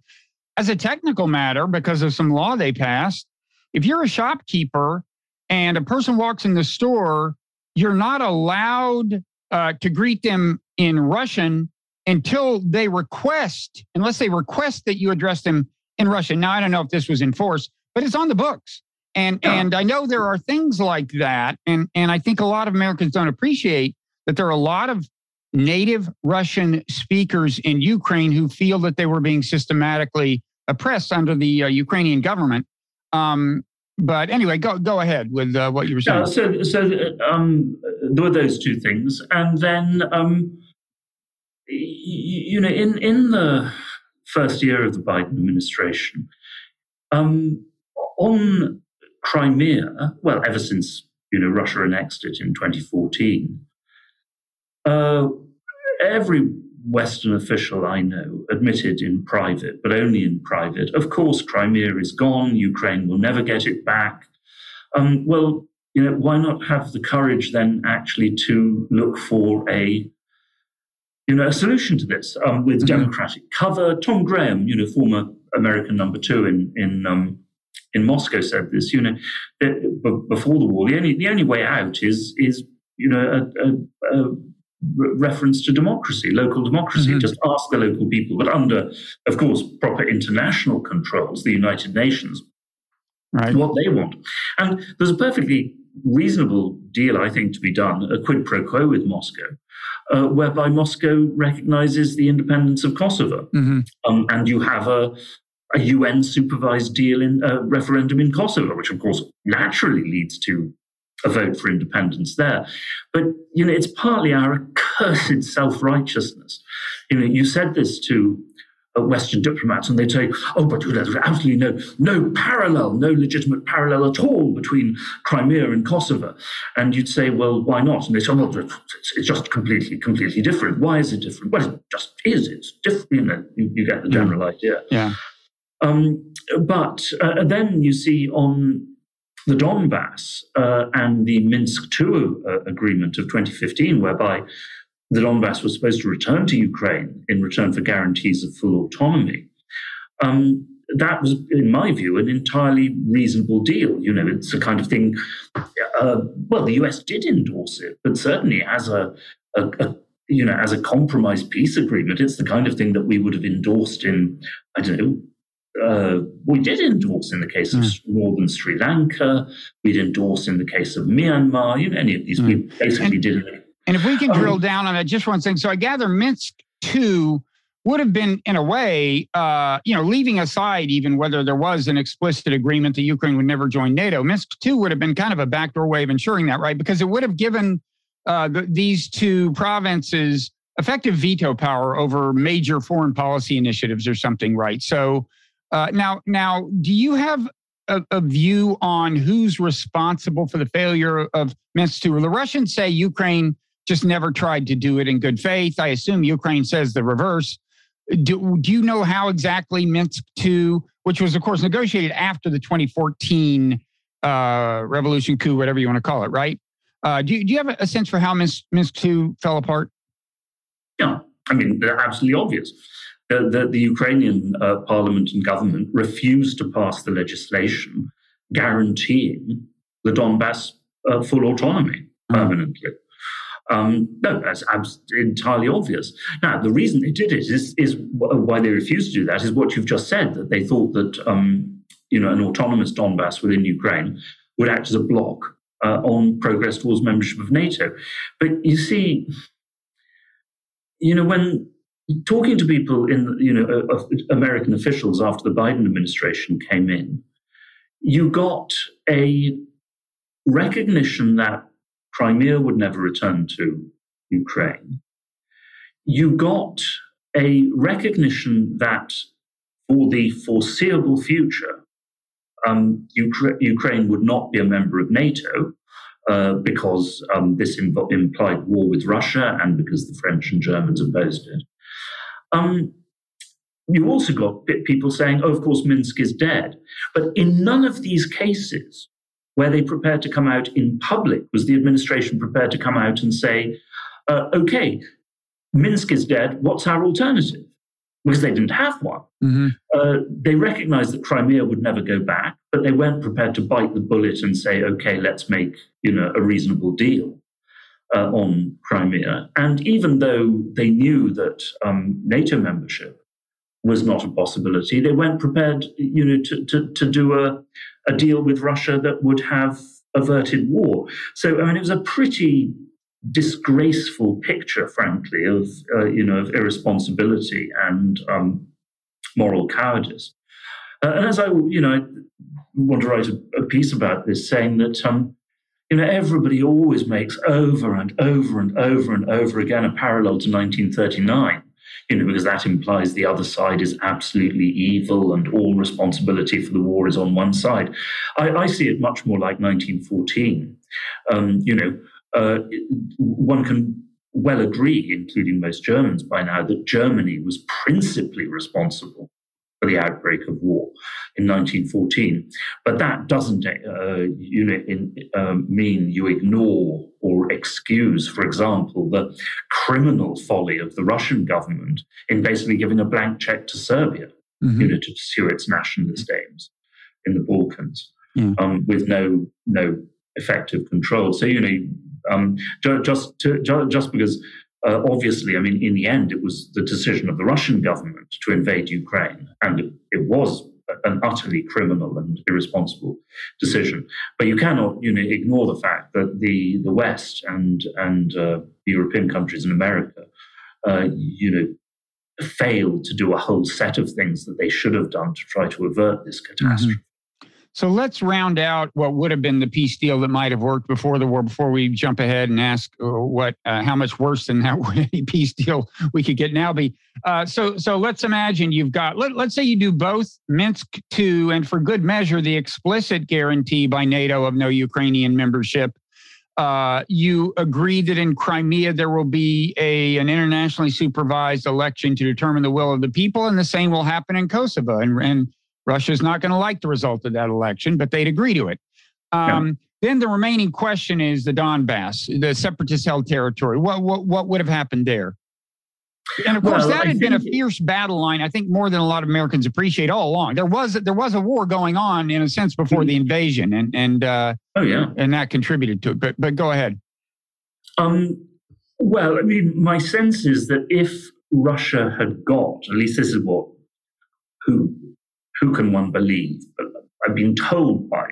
as a technical matter, because of some law they passed, if you're a shopkeeper and a person walks in the store, you're not allowed uh, to greet them in Russian until they request, unless they request that you address them in Russia. Now, I don't know if this was enforced, but it's on the books. And, yeah. and I know there are things like that. And, and I think a lot of Americans don't appreciate that there are a lot of native Russian speakers in Ukraine who feel that they were being systematically oppressed under the uh, Ukrainian government. Um, but anyway, go go ahead with uh, what you were saying. Yeah, so so um, there were those two things, and then um, you know, in in the first year of the Biden administration, um, on Crimea, well, ever since you know Russia annexed it in 2014, uh, every Western official I know admitted in private, but only in private, of course, Crimea is gone, Ukraine will never get it back. Um, well, you know, why not have the courage then actually to look for a you know, a solution to this um, with mm-hmm. democratic cover. Tom Graham, you know, former American number two in in um, in Moscow, said this. You know, before the war, the only the only way out is is you know a, a, a reference to democracy, local democracy. Mm-hmm. Just ask the local people, but under, of course, proper international controls, the United Nations, right. what they want. And there's a perfectly reasonable deal, I think, to be done, a quid pro quo with Moscow, uh, whereby Moscow recognizes the independence of Kosovo. Mm-hmm. Um, and you have a, a UN supervised deal in a referendum in Kosovo, which of course naturally leads to a vote for independence there. But you know, it's partly our accursed self-righteousness. You know, you said this to uh, Western diplomats, and they say, "Oh, but there's absolutely no no parallel, no legitimate parallel at all between Crimea and Kosovo." And you'd say, "Well, why not?" And they say, "Well, it's, it's just completely, completely different. Why is it different? Well, it just is. It's different. You know, you, you get the general idea." Yeah. Um, but uh, then you see on the Donbass uh, and the Minsk II uh, agreement of 2015, whereby the Donbass was supposed to return to Ukraine in return for guarantees of full autonomy. Um, that was, in my view, an entirely reasonable deal. You know, it's a kind of thing. Uh, well, the US did endorse it, but certainly as a, a, a you know, as a compromise peace agreement, it's the kind of thing that we would have endorsed in, I don't know, uh, we did endorse in the case of mm. northern Sri Lanka. We'd endorse in the case of Myanmar. You know, any of these mm. we basically and, did. And if we can um, drill down on that just one thing. So I gather Minsk two would have been, in a way, uh, you know, leaving aside even whether there was an explicit agreement that Ukraine would never join NATO. Minsk two would have been kind of a backdoor way of ensuring that, right? Because it would have given uh, the, these two provinces effective veto power over major foreign policy initiatives or something, right? So uh, now, now, do you have a, a, view on who's responsible for the failure of Minsk II? The Russians say Ukraine just never tried to do it in good faith. I assume Ukraine says the reverse. Do, do you know how exactly Minsk II, which was, of course, negotiated after the 2014 uh, revolution coup, whatever you want to call it, right? Uh, do, you, do you have a sense for how Minsk, Minsk II fell apart? Yeah, I mean, they're absolutely obvious the, the, the Ukrainian uh, parliament and government refused to pass the legislation guaranteeing the Donbass uh, full autonomy hmm. permanently. Um, no, that's entirely obvious. Now, the reason they did it is, is why they refused to do that is what you've just said, that they thought that um, you know an autonomous Donbass within Ukraine would act as a block uh, on progress towards membership of NATO. But you see, you know, when talking to people in, you know, uh, American officials after the Biden administration came in, you got a recognition that Crimea would never return to Ukraine. You got a recognition that for the foreseeable future, um, Ukra- Ukraine would not be a member of NATO uh, because um, this implied war with Russia and because the French and Germans opposed it. Um, you also got people saying, oh, of course, Minsk is dead. But in none of these cases where they prepared to come out in public was the administration prepared to come out and say, uh, okay, Minsk is dead. What's our alternative? Because they didn't have one. Mm-hmm. Uh, they recognized that Crimea would never go back, but they weren't prepared to bite the bullet and say, okay, let's make you know a reasonable deal uh, on Crimea. And even though they knew that um, NATO membership was not a possibility. They weren't prepared, you know, to, to, to do a, a deal with Russia that would have averted war. So, I mean, it was a pretty disgraceful picture, frankly, of, uh, you know, of irresponsibility and um, moral cowardice. Uh, and as I, you know, I want to write a, a piece about this, saying that, um, you know, everybody always makes over and over and over and over again a parallel to 1939 you know, because that implies the other side is absolutely evil and all responsibility for the war is on one side. I, I see it much more like 1914. Um, you know, uh, one can well agree, including most Germans by now, that Germany was principally responsible the outbreak of war in 1914. But that doesn't uh, you know, in, um, mean you ignore or excuse, for example, the criminal folly of the Russian government in basically giving a blank check to Serbia mm-hmm. you know, to pursue its nationalist aims in the Balkans yeah. um, with no, no effective control. So, you know, um, just, to, just because uh, obviously, I mean, in the end, it was the decision of the Russian government to invade Ukraine, and it, it was an utterly criminal and irresponsible decision. But you cannot, you know, ignore the fact that the the West and and uh, European countries and America, uh, you know, failed to do a whole set of things that they should have done to try to avert this catastrophe. Mm-hmm. So let's round out what would have been the peace deal that might have worked before the war. Before we jump ahead and ask uh, what, uh, how much worse than that peace deal we could get now be. Uh, so, so let's imagine you've got. Let, let's say you do both Minsk two, and for good measure, the explicit guarantee by NATO of no Ukrainian membership. Uh, you agree that in Crimea there will be a an internationally supervised election to determine the will of the people, and the same will happen in Kosovo. And, and Russia's not going to like the result of that election, but they'd agree to it. Um, yeah. Then the remaining question is the Donbass, the separatist held territory. What, what, what would have happened there? And of course, well, that had been a fierce battle line. I think more than a lot of Americans appreciate all along. There was there was a war going on in a sense before mm-hmm. the invasion, and and uh, oh yeah, and that contributed to it. But but go ahead. Um, well, I mean, my sense is that if Russia had got, at least this is what who who can one believe? I've been told by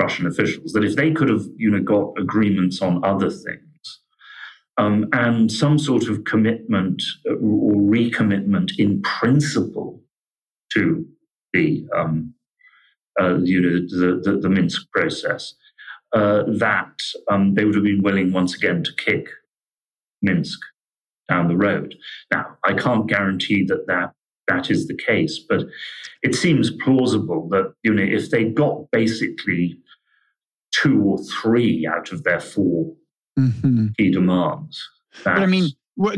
Russian officials that if they could have, you know, got agreements on other things um, and some sort of commitment uh, or recommitment in principle to the, um, uh, you know, the, the, the Minsk process, uh, that um, they would have been willing once again to kick Minsk down the road. Now, I can't guarantee that that that is the case. But it seems plausible that, you know, if they got basically two or three out of their 4 mm-hmm. key demands. But I mean,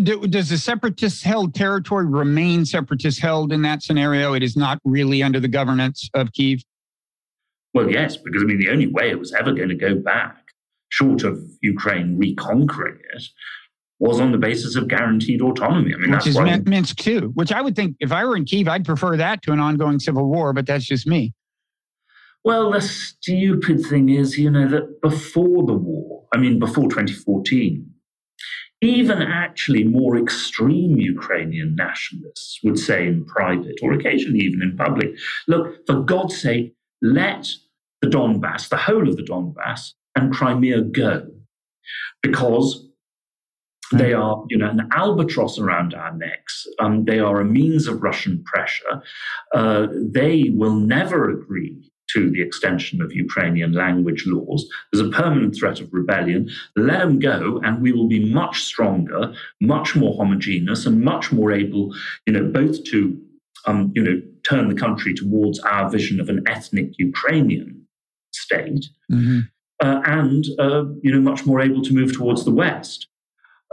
does the separatist held territory remain separatist held in that scenario? It is not really under the governance of Kiev? Well, yes, because I mean, the only way it was ever going to go back, short of Ukraine reconquering it, was on the basis of guaranteed autonomy. I mean, which is why Minsk II. Which I would think, if I were in Kiev, I'd prefer that to an ongoing civil war. But that's just me. Well, the stupid thing is, you know, that before the war, I mean, before 2014, even actually more extreme Ukrainian nationalists would say in private or occasionally even in public, look, for God's sake, let the Donbass, the whole of the Donbass, and Crimea go. Because they mm. are, you know, an albatross around our necks. Um, they are a means of Russian pressure. Uh, they will never agree to the extension of Ukrainian language laws. There's a permanent threat of rebellion. Let them go, and we will be much stronger, much more homogeneous, and much more able, you know, both to, um, you know, turn the country towards our vision of an ethnic Ukrainian state, mm-hmm. uh, and uh, you know much more able to move towards the West.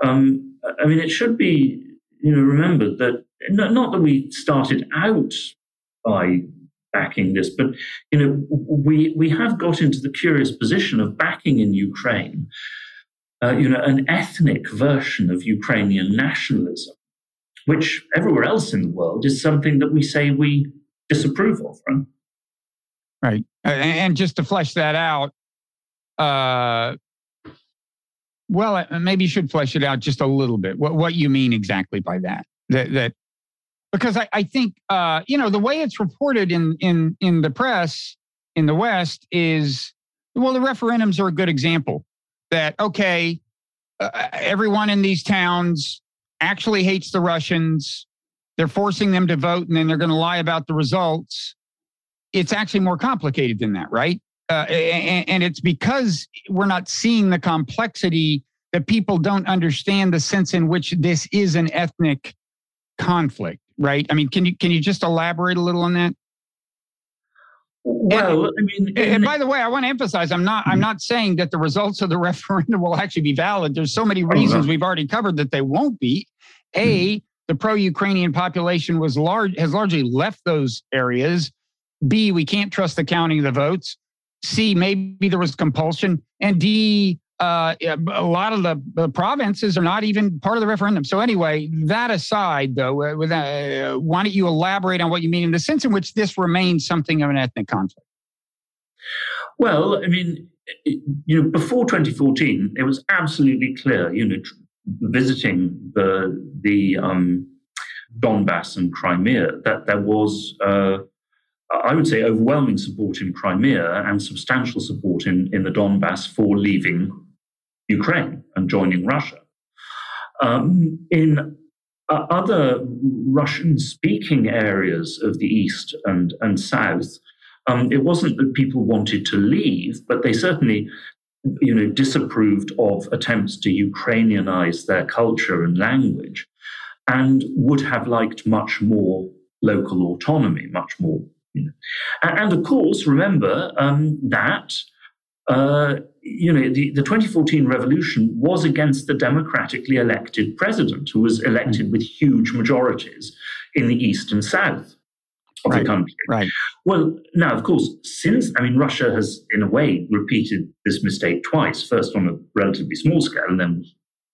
Um, I mean, it should be you know remembered that not that we started out by backing this, but you know we we have got into the curious position of backing in Ukraine. Uh, you know, an ethnic version of Ukrainian nationalism, which everywhere else in the world is something that we say we disapprove of, right? Right. And just to flesh that out, uh, well, uh, maybe you should flesh it out just a little bit. What what you mean exactly by that? That that because I, I think uh, you know the way it's reported in in in the press in the West is well, the referendums are a good example. That okay, uh, everyone in these towns actually hates the Russians. They're forcing them to vote, and then they're going to lie about the results it's actually more complicated than that, right? Uh, and, and it's because we're not seeing the complexity that people don't understand the sense in which this is an ethnic conflict, right? I mean, can you can you just elaborate a little on that? Well, and, I mean, and, and by the way, I want to emphasize: I'm not. I'm not saying that the results of the referendum will actually be valid. There's so many reasons we've already covered that they won't be. A, hmm. the pro-Ukrainian population was large has largely left those areas. B, we can't trust the counting of the votes. C, maybe there was compulsion. And D, uh, a lot of the, the, provinces are not even part of the referendum. So anyway, that aside, though, uh, uh, why don't you elaborate on what you mean in the sense in which this remains something of an ethnic conflict? Well, I mean, you know, before 2014, it was absolutely clear. You know, visiting the the um, Donbass and Crimea, that there was. Uh, I would say, overwhelming support in Crimea and substantial support in, in the Donbass for leaving Ukraine and joining Russia. Um, in uh, other Russian speaking areas of the East and, and South, um, it wasn't that people wanted to leave, but they certainly you know, disapproved of attempts to Ukrainianize their culture and language and would have liked much more local autonomy, much more and, of course, remember um, that uh, you know the, the 2014 revolution was against the democratically elected president, who was elected with huge majorities in the east and south of right, the country. Right. Well, now, of course, since I mean, Russia has, in a way, repeated this mistake twice. First on a relatively small scale, and then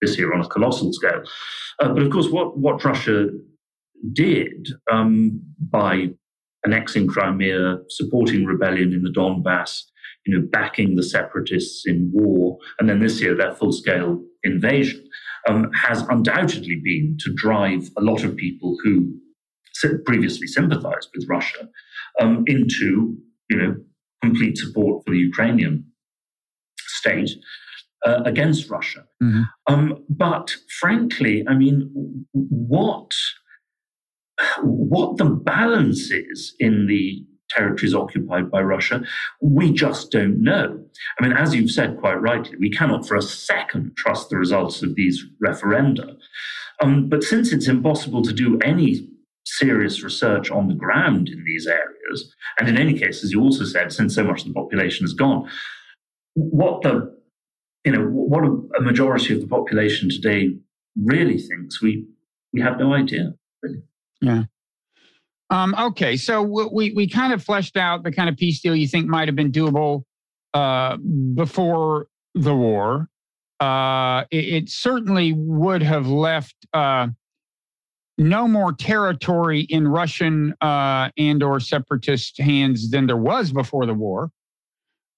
this year on a colossal scale. Uh, but of course, what what Russia did um, by annexing Crimea, supporting rebellion in the Donbass, you know, backing the separatists in war, and then this year their full-scale invasion, um, has undoubtedly been to drive a lot of people who previously sympathized with Russia um, into, you know, complete support for the Ukrainian state uh, against Russia. Mm-hmm. Um, but frankly, I mean, what what the balance is in the territories occupied by Russia, we just don't know. I mean, as you've said quite rightly, we cannot for a second trust the results of these referenda. Um, but since it's impossible to do any serious research on the ground in these areas, and in any case, as you also said, since so much of the population has gone, what the you know what a, majority of the population today really thinks, we we have no idea. Yeah. Um, okay, so we we kind of fleshed out the kind of peace deal you think might have been doable uh, before the war. Uh, it, it, certainly would have left uh, no more territory in Russian uh, and or separatist hands than there was before the war.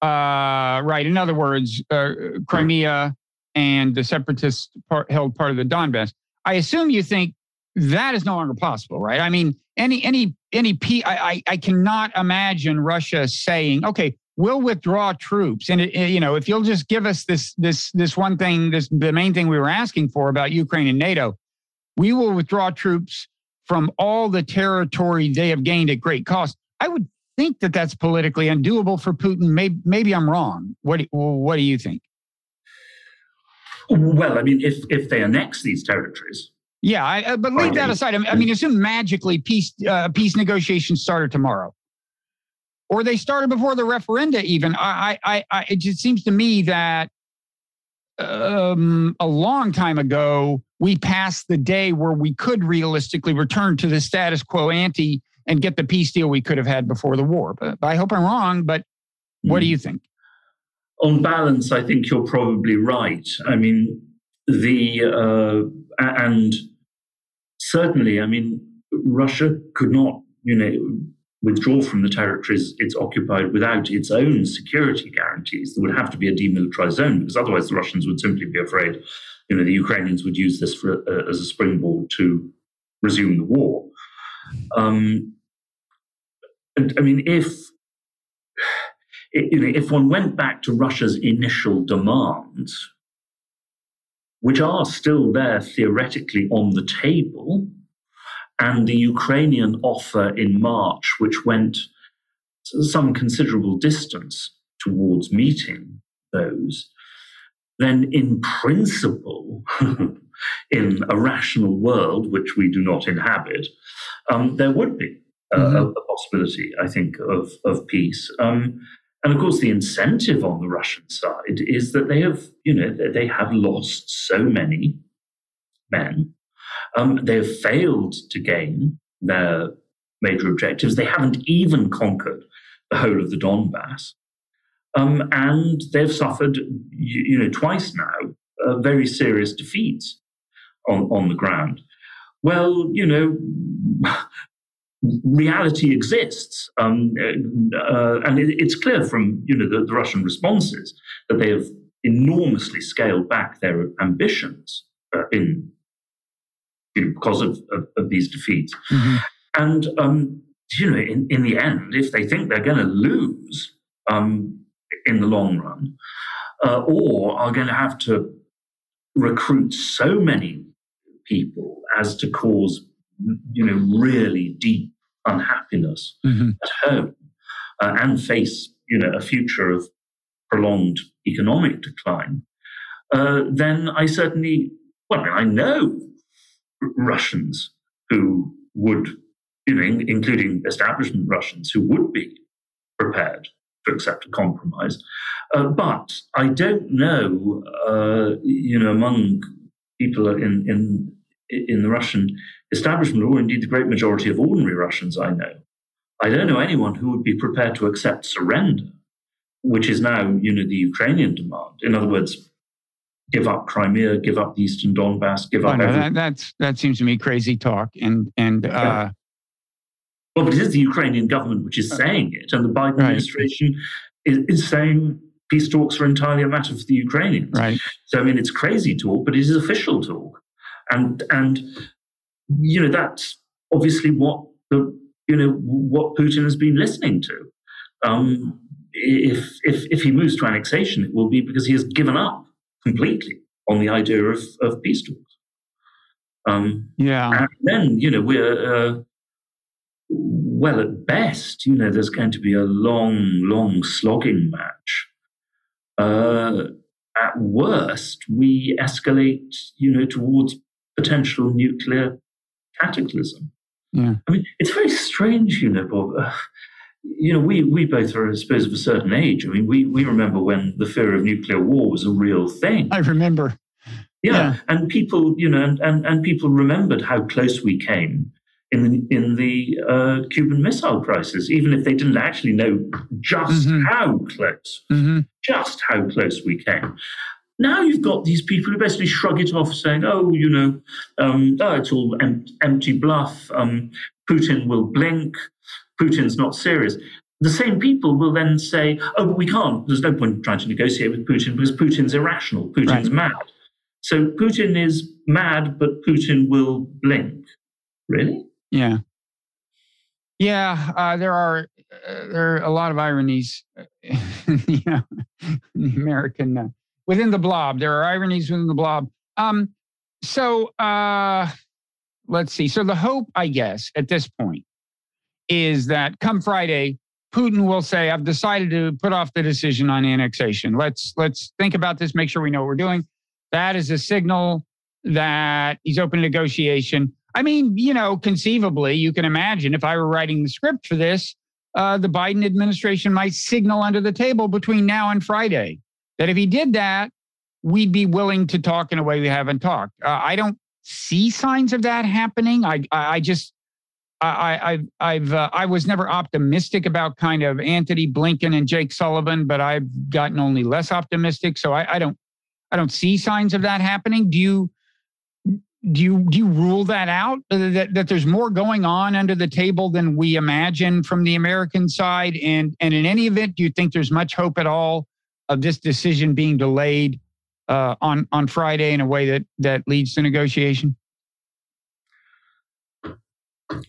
Uh, right. In other words, uh, Crimea and the separatists part, held part of the Donbass. I assume you think that is no longer possible, right? I mean, any any any P, I, I, I cannot imagine Russia saying, okay, we'll withdraw troops, and it, it, you know, if you'll just give us this this this one thing, this the main thing we were asking for about Ukraine and NATO, we will withdraw troops from all the territory they have gained at great cost. I would think that that's politically undoable for Putin. Maybe maybe I'm wrong. What do, what do you think? Well, I mean, if if they annex these territories, Yeah, I, uh, but leave that aside. I mean, I mean assume magically peace uh, peace negotiations started tomorrow, or they started before the referenda. Even I, I, I it just seems to me that um, a long time ago we passed the day where we could realistically return to the status quo ante and get the peace deal we could have had before the war. But I hope I'm wrong. But what do hmm. you think? On balance, I think you're probably right. I mean, the uh, and certainly, I mean, Russia could not, you know, withdraw from the territories it's occupied without its own security guarantees. There would have to be a demilitarized zone because otherwise the Russians would simply be afraid, you know, the Ukrainians would use this for, uh, as a springboard to resume the war. Um, and I mean, if you know, if one went back to Russia's initial demands, which are still there theoretically on the table, and the Ukrainian offer in March, which went some considerable distance towards meeting those, then in principle, in a rational world, which we do not inhabit, um, there would be uh, mm-hmm. a, a, possibility, I think, of, of peace. Um, and of course, the incentive on the Russian side is that they have, you know, they have lost so many men. Um, they have failed to gain their major objectives. They haven't even conquered the whole of the Donbass. Um, and they've suffered, you, you know, twice now, uh, very serious defeats on, on the ground. Well, you know, reality exists, um, uh, and it, it's clear from you know the, the, Russian responses that they have enormously scaled back their ambitions uh, in you know, because of, of, of, these defeats, mm-hmm. and um, you know in, in the end, if they think they're going to lose um, in the long run, uh, or are going to have to recruit so many people as to cause you know really deep unhappiness mm-hmm. at home uh, and face you know a future of prolonged economic decline, uh, then I certainly well I know Russians who would you know in, including establishment Russians who would be prepared to accept a compromise, uh, but I don't know uh, you know among people in in in the Russian establishment, or indeed the great majority of ordinary Russians I know, I don't know anyone who would be prepared to accept surrender, which is now, you know, the Ukrainian demand. In other words, give up Crimea, give up the Eastern Donbass, give up. Oh, no, that, that's that seems to me crazy talk, and and. Uh, well, but it is the Ukrainian government which is uh, saying it, and the Biden right. administration is, is saying peace talks are entirely a matter for the Ukrainians. Right. So I mean, it's crazy talk, but it is official talk, and and you know, that's obviously what the you know what Putin has been listening to. Um, if if if he moves to annexation, it will be because he has given up completely on the idea of of peace talks. Um, yeah. And then you know we're uh, well at best. You know, there's going to be a long, long slogging match. Uh, at worst, we escalate. You know, towards potential nuclear cataclysm. Yeah. I mean, it's very strange, you know, Bob. Uh, you know, we, we both are, I suppose, of a certain age. I mean, we, we remember when the fear of nuclear war was a real thing. I remember. Yeah. yeah. And people, you know, and, and, and people remembered how close we came in the, in the uh, Cuban Missile Crisis, even if they didn't actually know just mm-hmm. how close, mm-hmm. just how close we came. Now you've got these people who basically shrug it off, saying, "Oh, you know, um, oh, it's all em- empty bluff. Um, Putin will blink. Putin's not serious." The same people will then say, "Oh, but we can't. There's no point trying to negotiate with Putin because Putin's irrational. Putin's right. mad." So Putin is mad, but Putin will blink. Really? Yeah. Yeah, uh, there are uh, there are a lot of ironies, you know, in the American uh, within the blob. There are ironies within the blob. Um, so uh, let's see. So the hope, I guess, at this point is that come Friday, Putin will say, "I've decided to put off the decision on annexation. Let's let's think about this. Make sure we know what we're doing." That is a signal that he's open to negotiation. I mean, you know, conceivably, you can imagine if I were writing the script for this, uh, the Biden administration might signal under the table between now and Friday that if he did that, we'd be willing to talk in a way we haven't talked. Uh, I don't see signs of that happening. I, I, I just, I, I, I've, uh, I was never optimistic about kind of Antony Blinken and Jake Sullivan, but I've gotten only less optimistic. So I, I don't, I don't see signs of that happening. Do you? Do you do you rule that out that, that there's more going on under the table than we imagine from the American side? And and in any event, do you think there's much hope at all of this decision being delayed uh, on on Friday in a way that that leads to negotiation?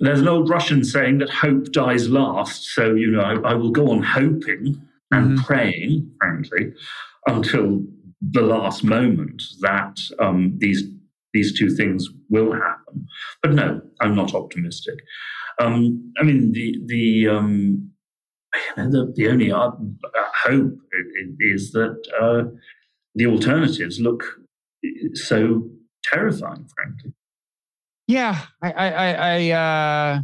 There's an old Russian saying that hope dies last. So you know, I, I will go on hoping and mm-hmm. praying, frankly, until the last moment that um, these these two things will happen. But no, I'm not optimistic. Um, I mean, the the um, the, the, only uh, hope is that uh, the alternatives look so terrifying, frankly. Yeah, I, I, I uh,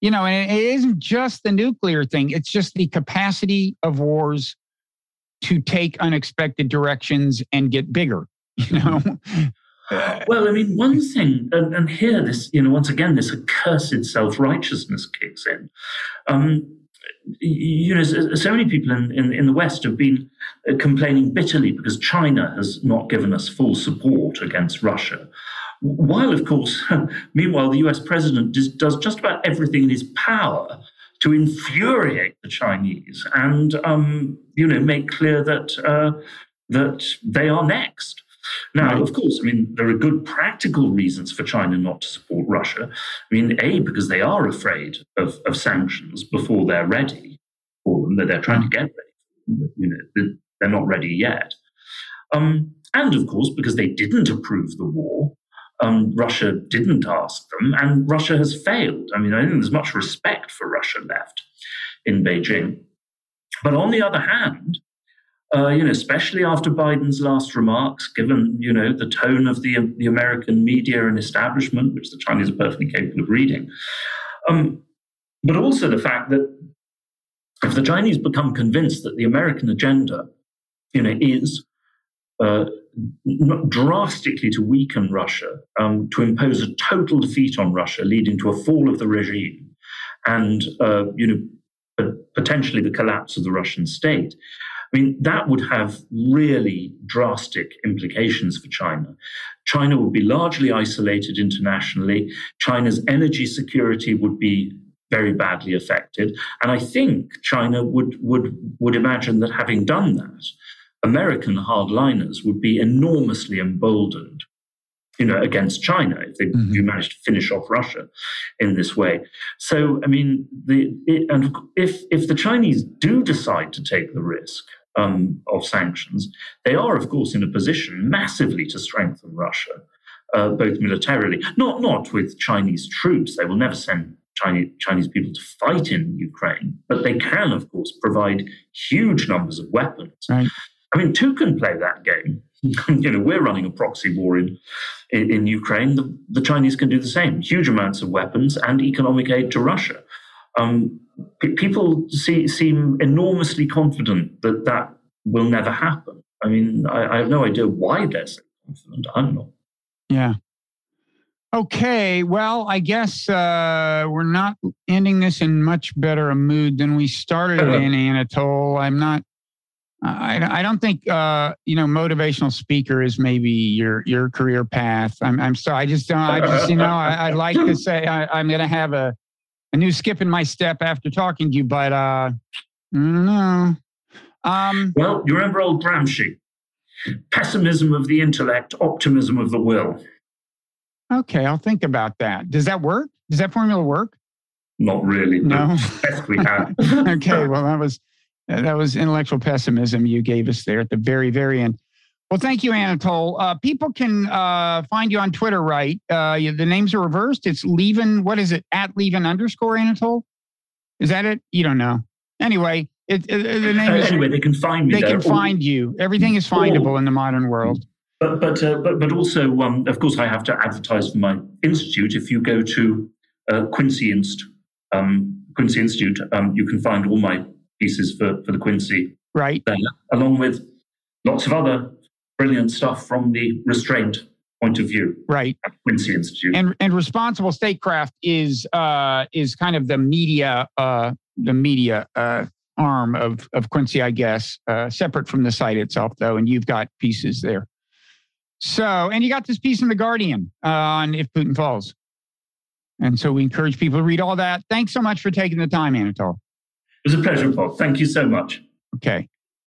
you know, and it isn't just the nuclear thing; it's just the capacity of wars to take unexpected directions and get bigger. You know. well, I mean, one thing, and, and, here, this, you know, once again, this accursed self righteousness kicks in. Um, you know, so many people in, in, in, the West have been uh, complaining bitterly because China has not given us full support against Russia. While, of course, meanwhile, the US president does just about everything in his power to infuriate the Chinese and, um, you know, make clear that, uh, that they are next. Now, of course, I mean, there are good practical reasons for China not to support Russia. I mean, A, because they are afraid of, of sanctions before they're ready for them, that they're trying to get ready. You know, they're not ready yet. Um, and of course, because they didn't approve the war, um, Russia didn't ask them, and Russia has failed. I mean, I think there's much respect for Russia left in Beijing. But on the other hand, uh, you know, especially after Biden's last remarks, given you know the tone of the the American media and establishment, which the Chinese are perfectly capable of reading, um, but also the fact that if the Chinese become convinced that the American agenda, you know, is uh, drastically to weaken Russia, um, to impose a total defeat on Russia, leading to a fall of the regime, and uh, you know, potentially the collapse of the Russian state. I mean, that would have really drastic implications for China. China would be largely isolated internationally. China's energy security would be very badly affected. And I think China would, would, would imagine that having done that, American hardliners would be enormously emboldened you know, against China if they mm-hmm. you manage to finish off Russia in this way. So, I mean, the it, and if if the Chinese do decide to take the risk, um, of sanctions, they are, of course, in a position massively to strengthen Russia, uh, both militarily, not not with Chinese troops. They will never send Chinese, Chinese people to fight in Ukraine, but they can, of course, provide huge numbers of weapons. Right. I mean, two can play that game. you know, we're running a proxy war in in, in Ukraine. The, the, Chinese can do the same. Huge amounts of weapons and economic aid to Russia. Um, people see, seem enormously confident that that will never happen. I mean, I, I have no idea why they're so confident. I'm not. Yeah. Okay, well, I guess uh, we're not ending this in much better a mood than we started in, Anatol. I'm not. I, I don't think uh, you know motivational speaker is maybe your your career path. I'm I'm sorry. I just don't. I just you know I, would like to say I, am going to have a a new skip in my step after talking to you, but uh, no. Um, well, you remember old Gramsci pessimism of the intellect, optimism of the will. Okay, I'll think about that. Does that work? Does that formula work? Not really. No. Best we have. okay, well, that was that was intellectual pessimism you gave us there at the very, very end. Well, thank you, Anatol. Uh, people can uh, find you on Twitter, right? Uh, the names are reversed. It's Lieven. What is it? At Lieven underscore Anatol. Is that it? You don't know. Anyway, it, it, the name is, anyway. They can find me. They there. can find you. Everything is findable in the modern world. but but uh, but but also, um, of course, I have to advertise for my institute. If you go to uh, Quincy Inst, um, Quincy Institute, um, you can find all my pieces for for the Quincy right there, along with lots of other brilliant stuff from the restraint point of view. Right. At Quincy Institute. And and responsible statecraft is uh is kind of the media uh the media uh arm of of Quincy, I guess, uh separate from the site itself though, and you've got pieces there. So, and you got this piece in the Guardian uh, on if Putin falls. And so we encourage people to read all that. Thanks so much for taking the time, Anatol. It was a pleasure, Bob. Thank you so much. Okay.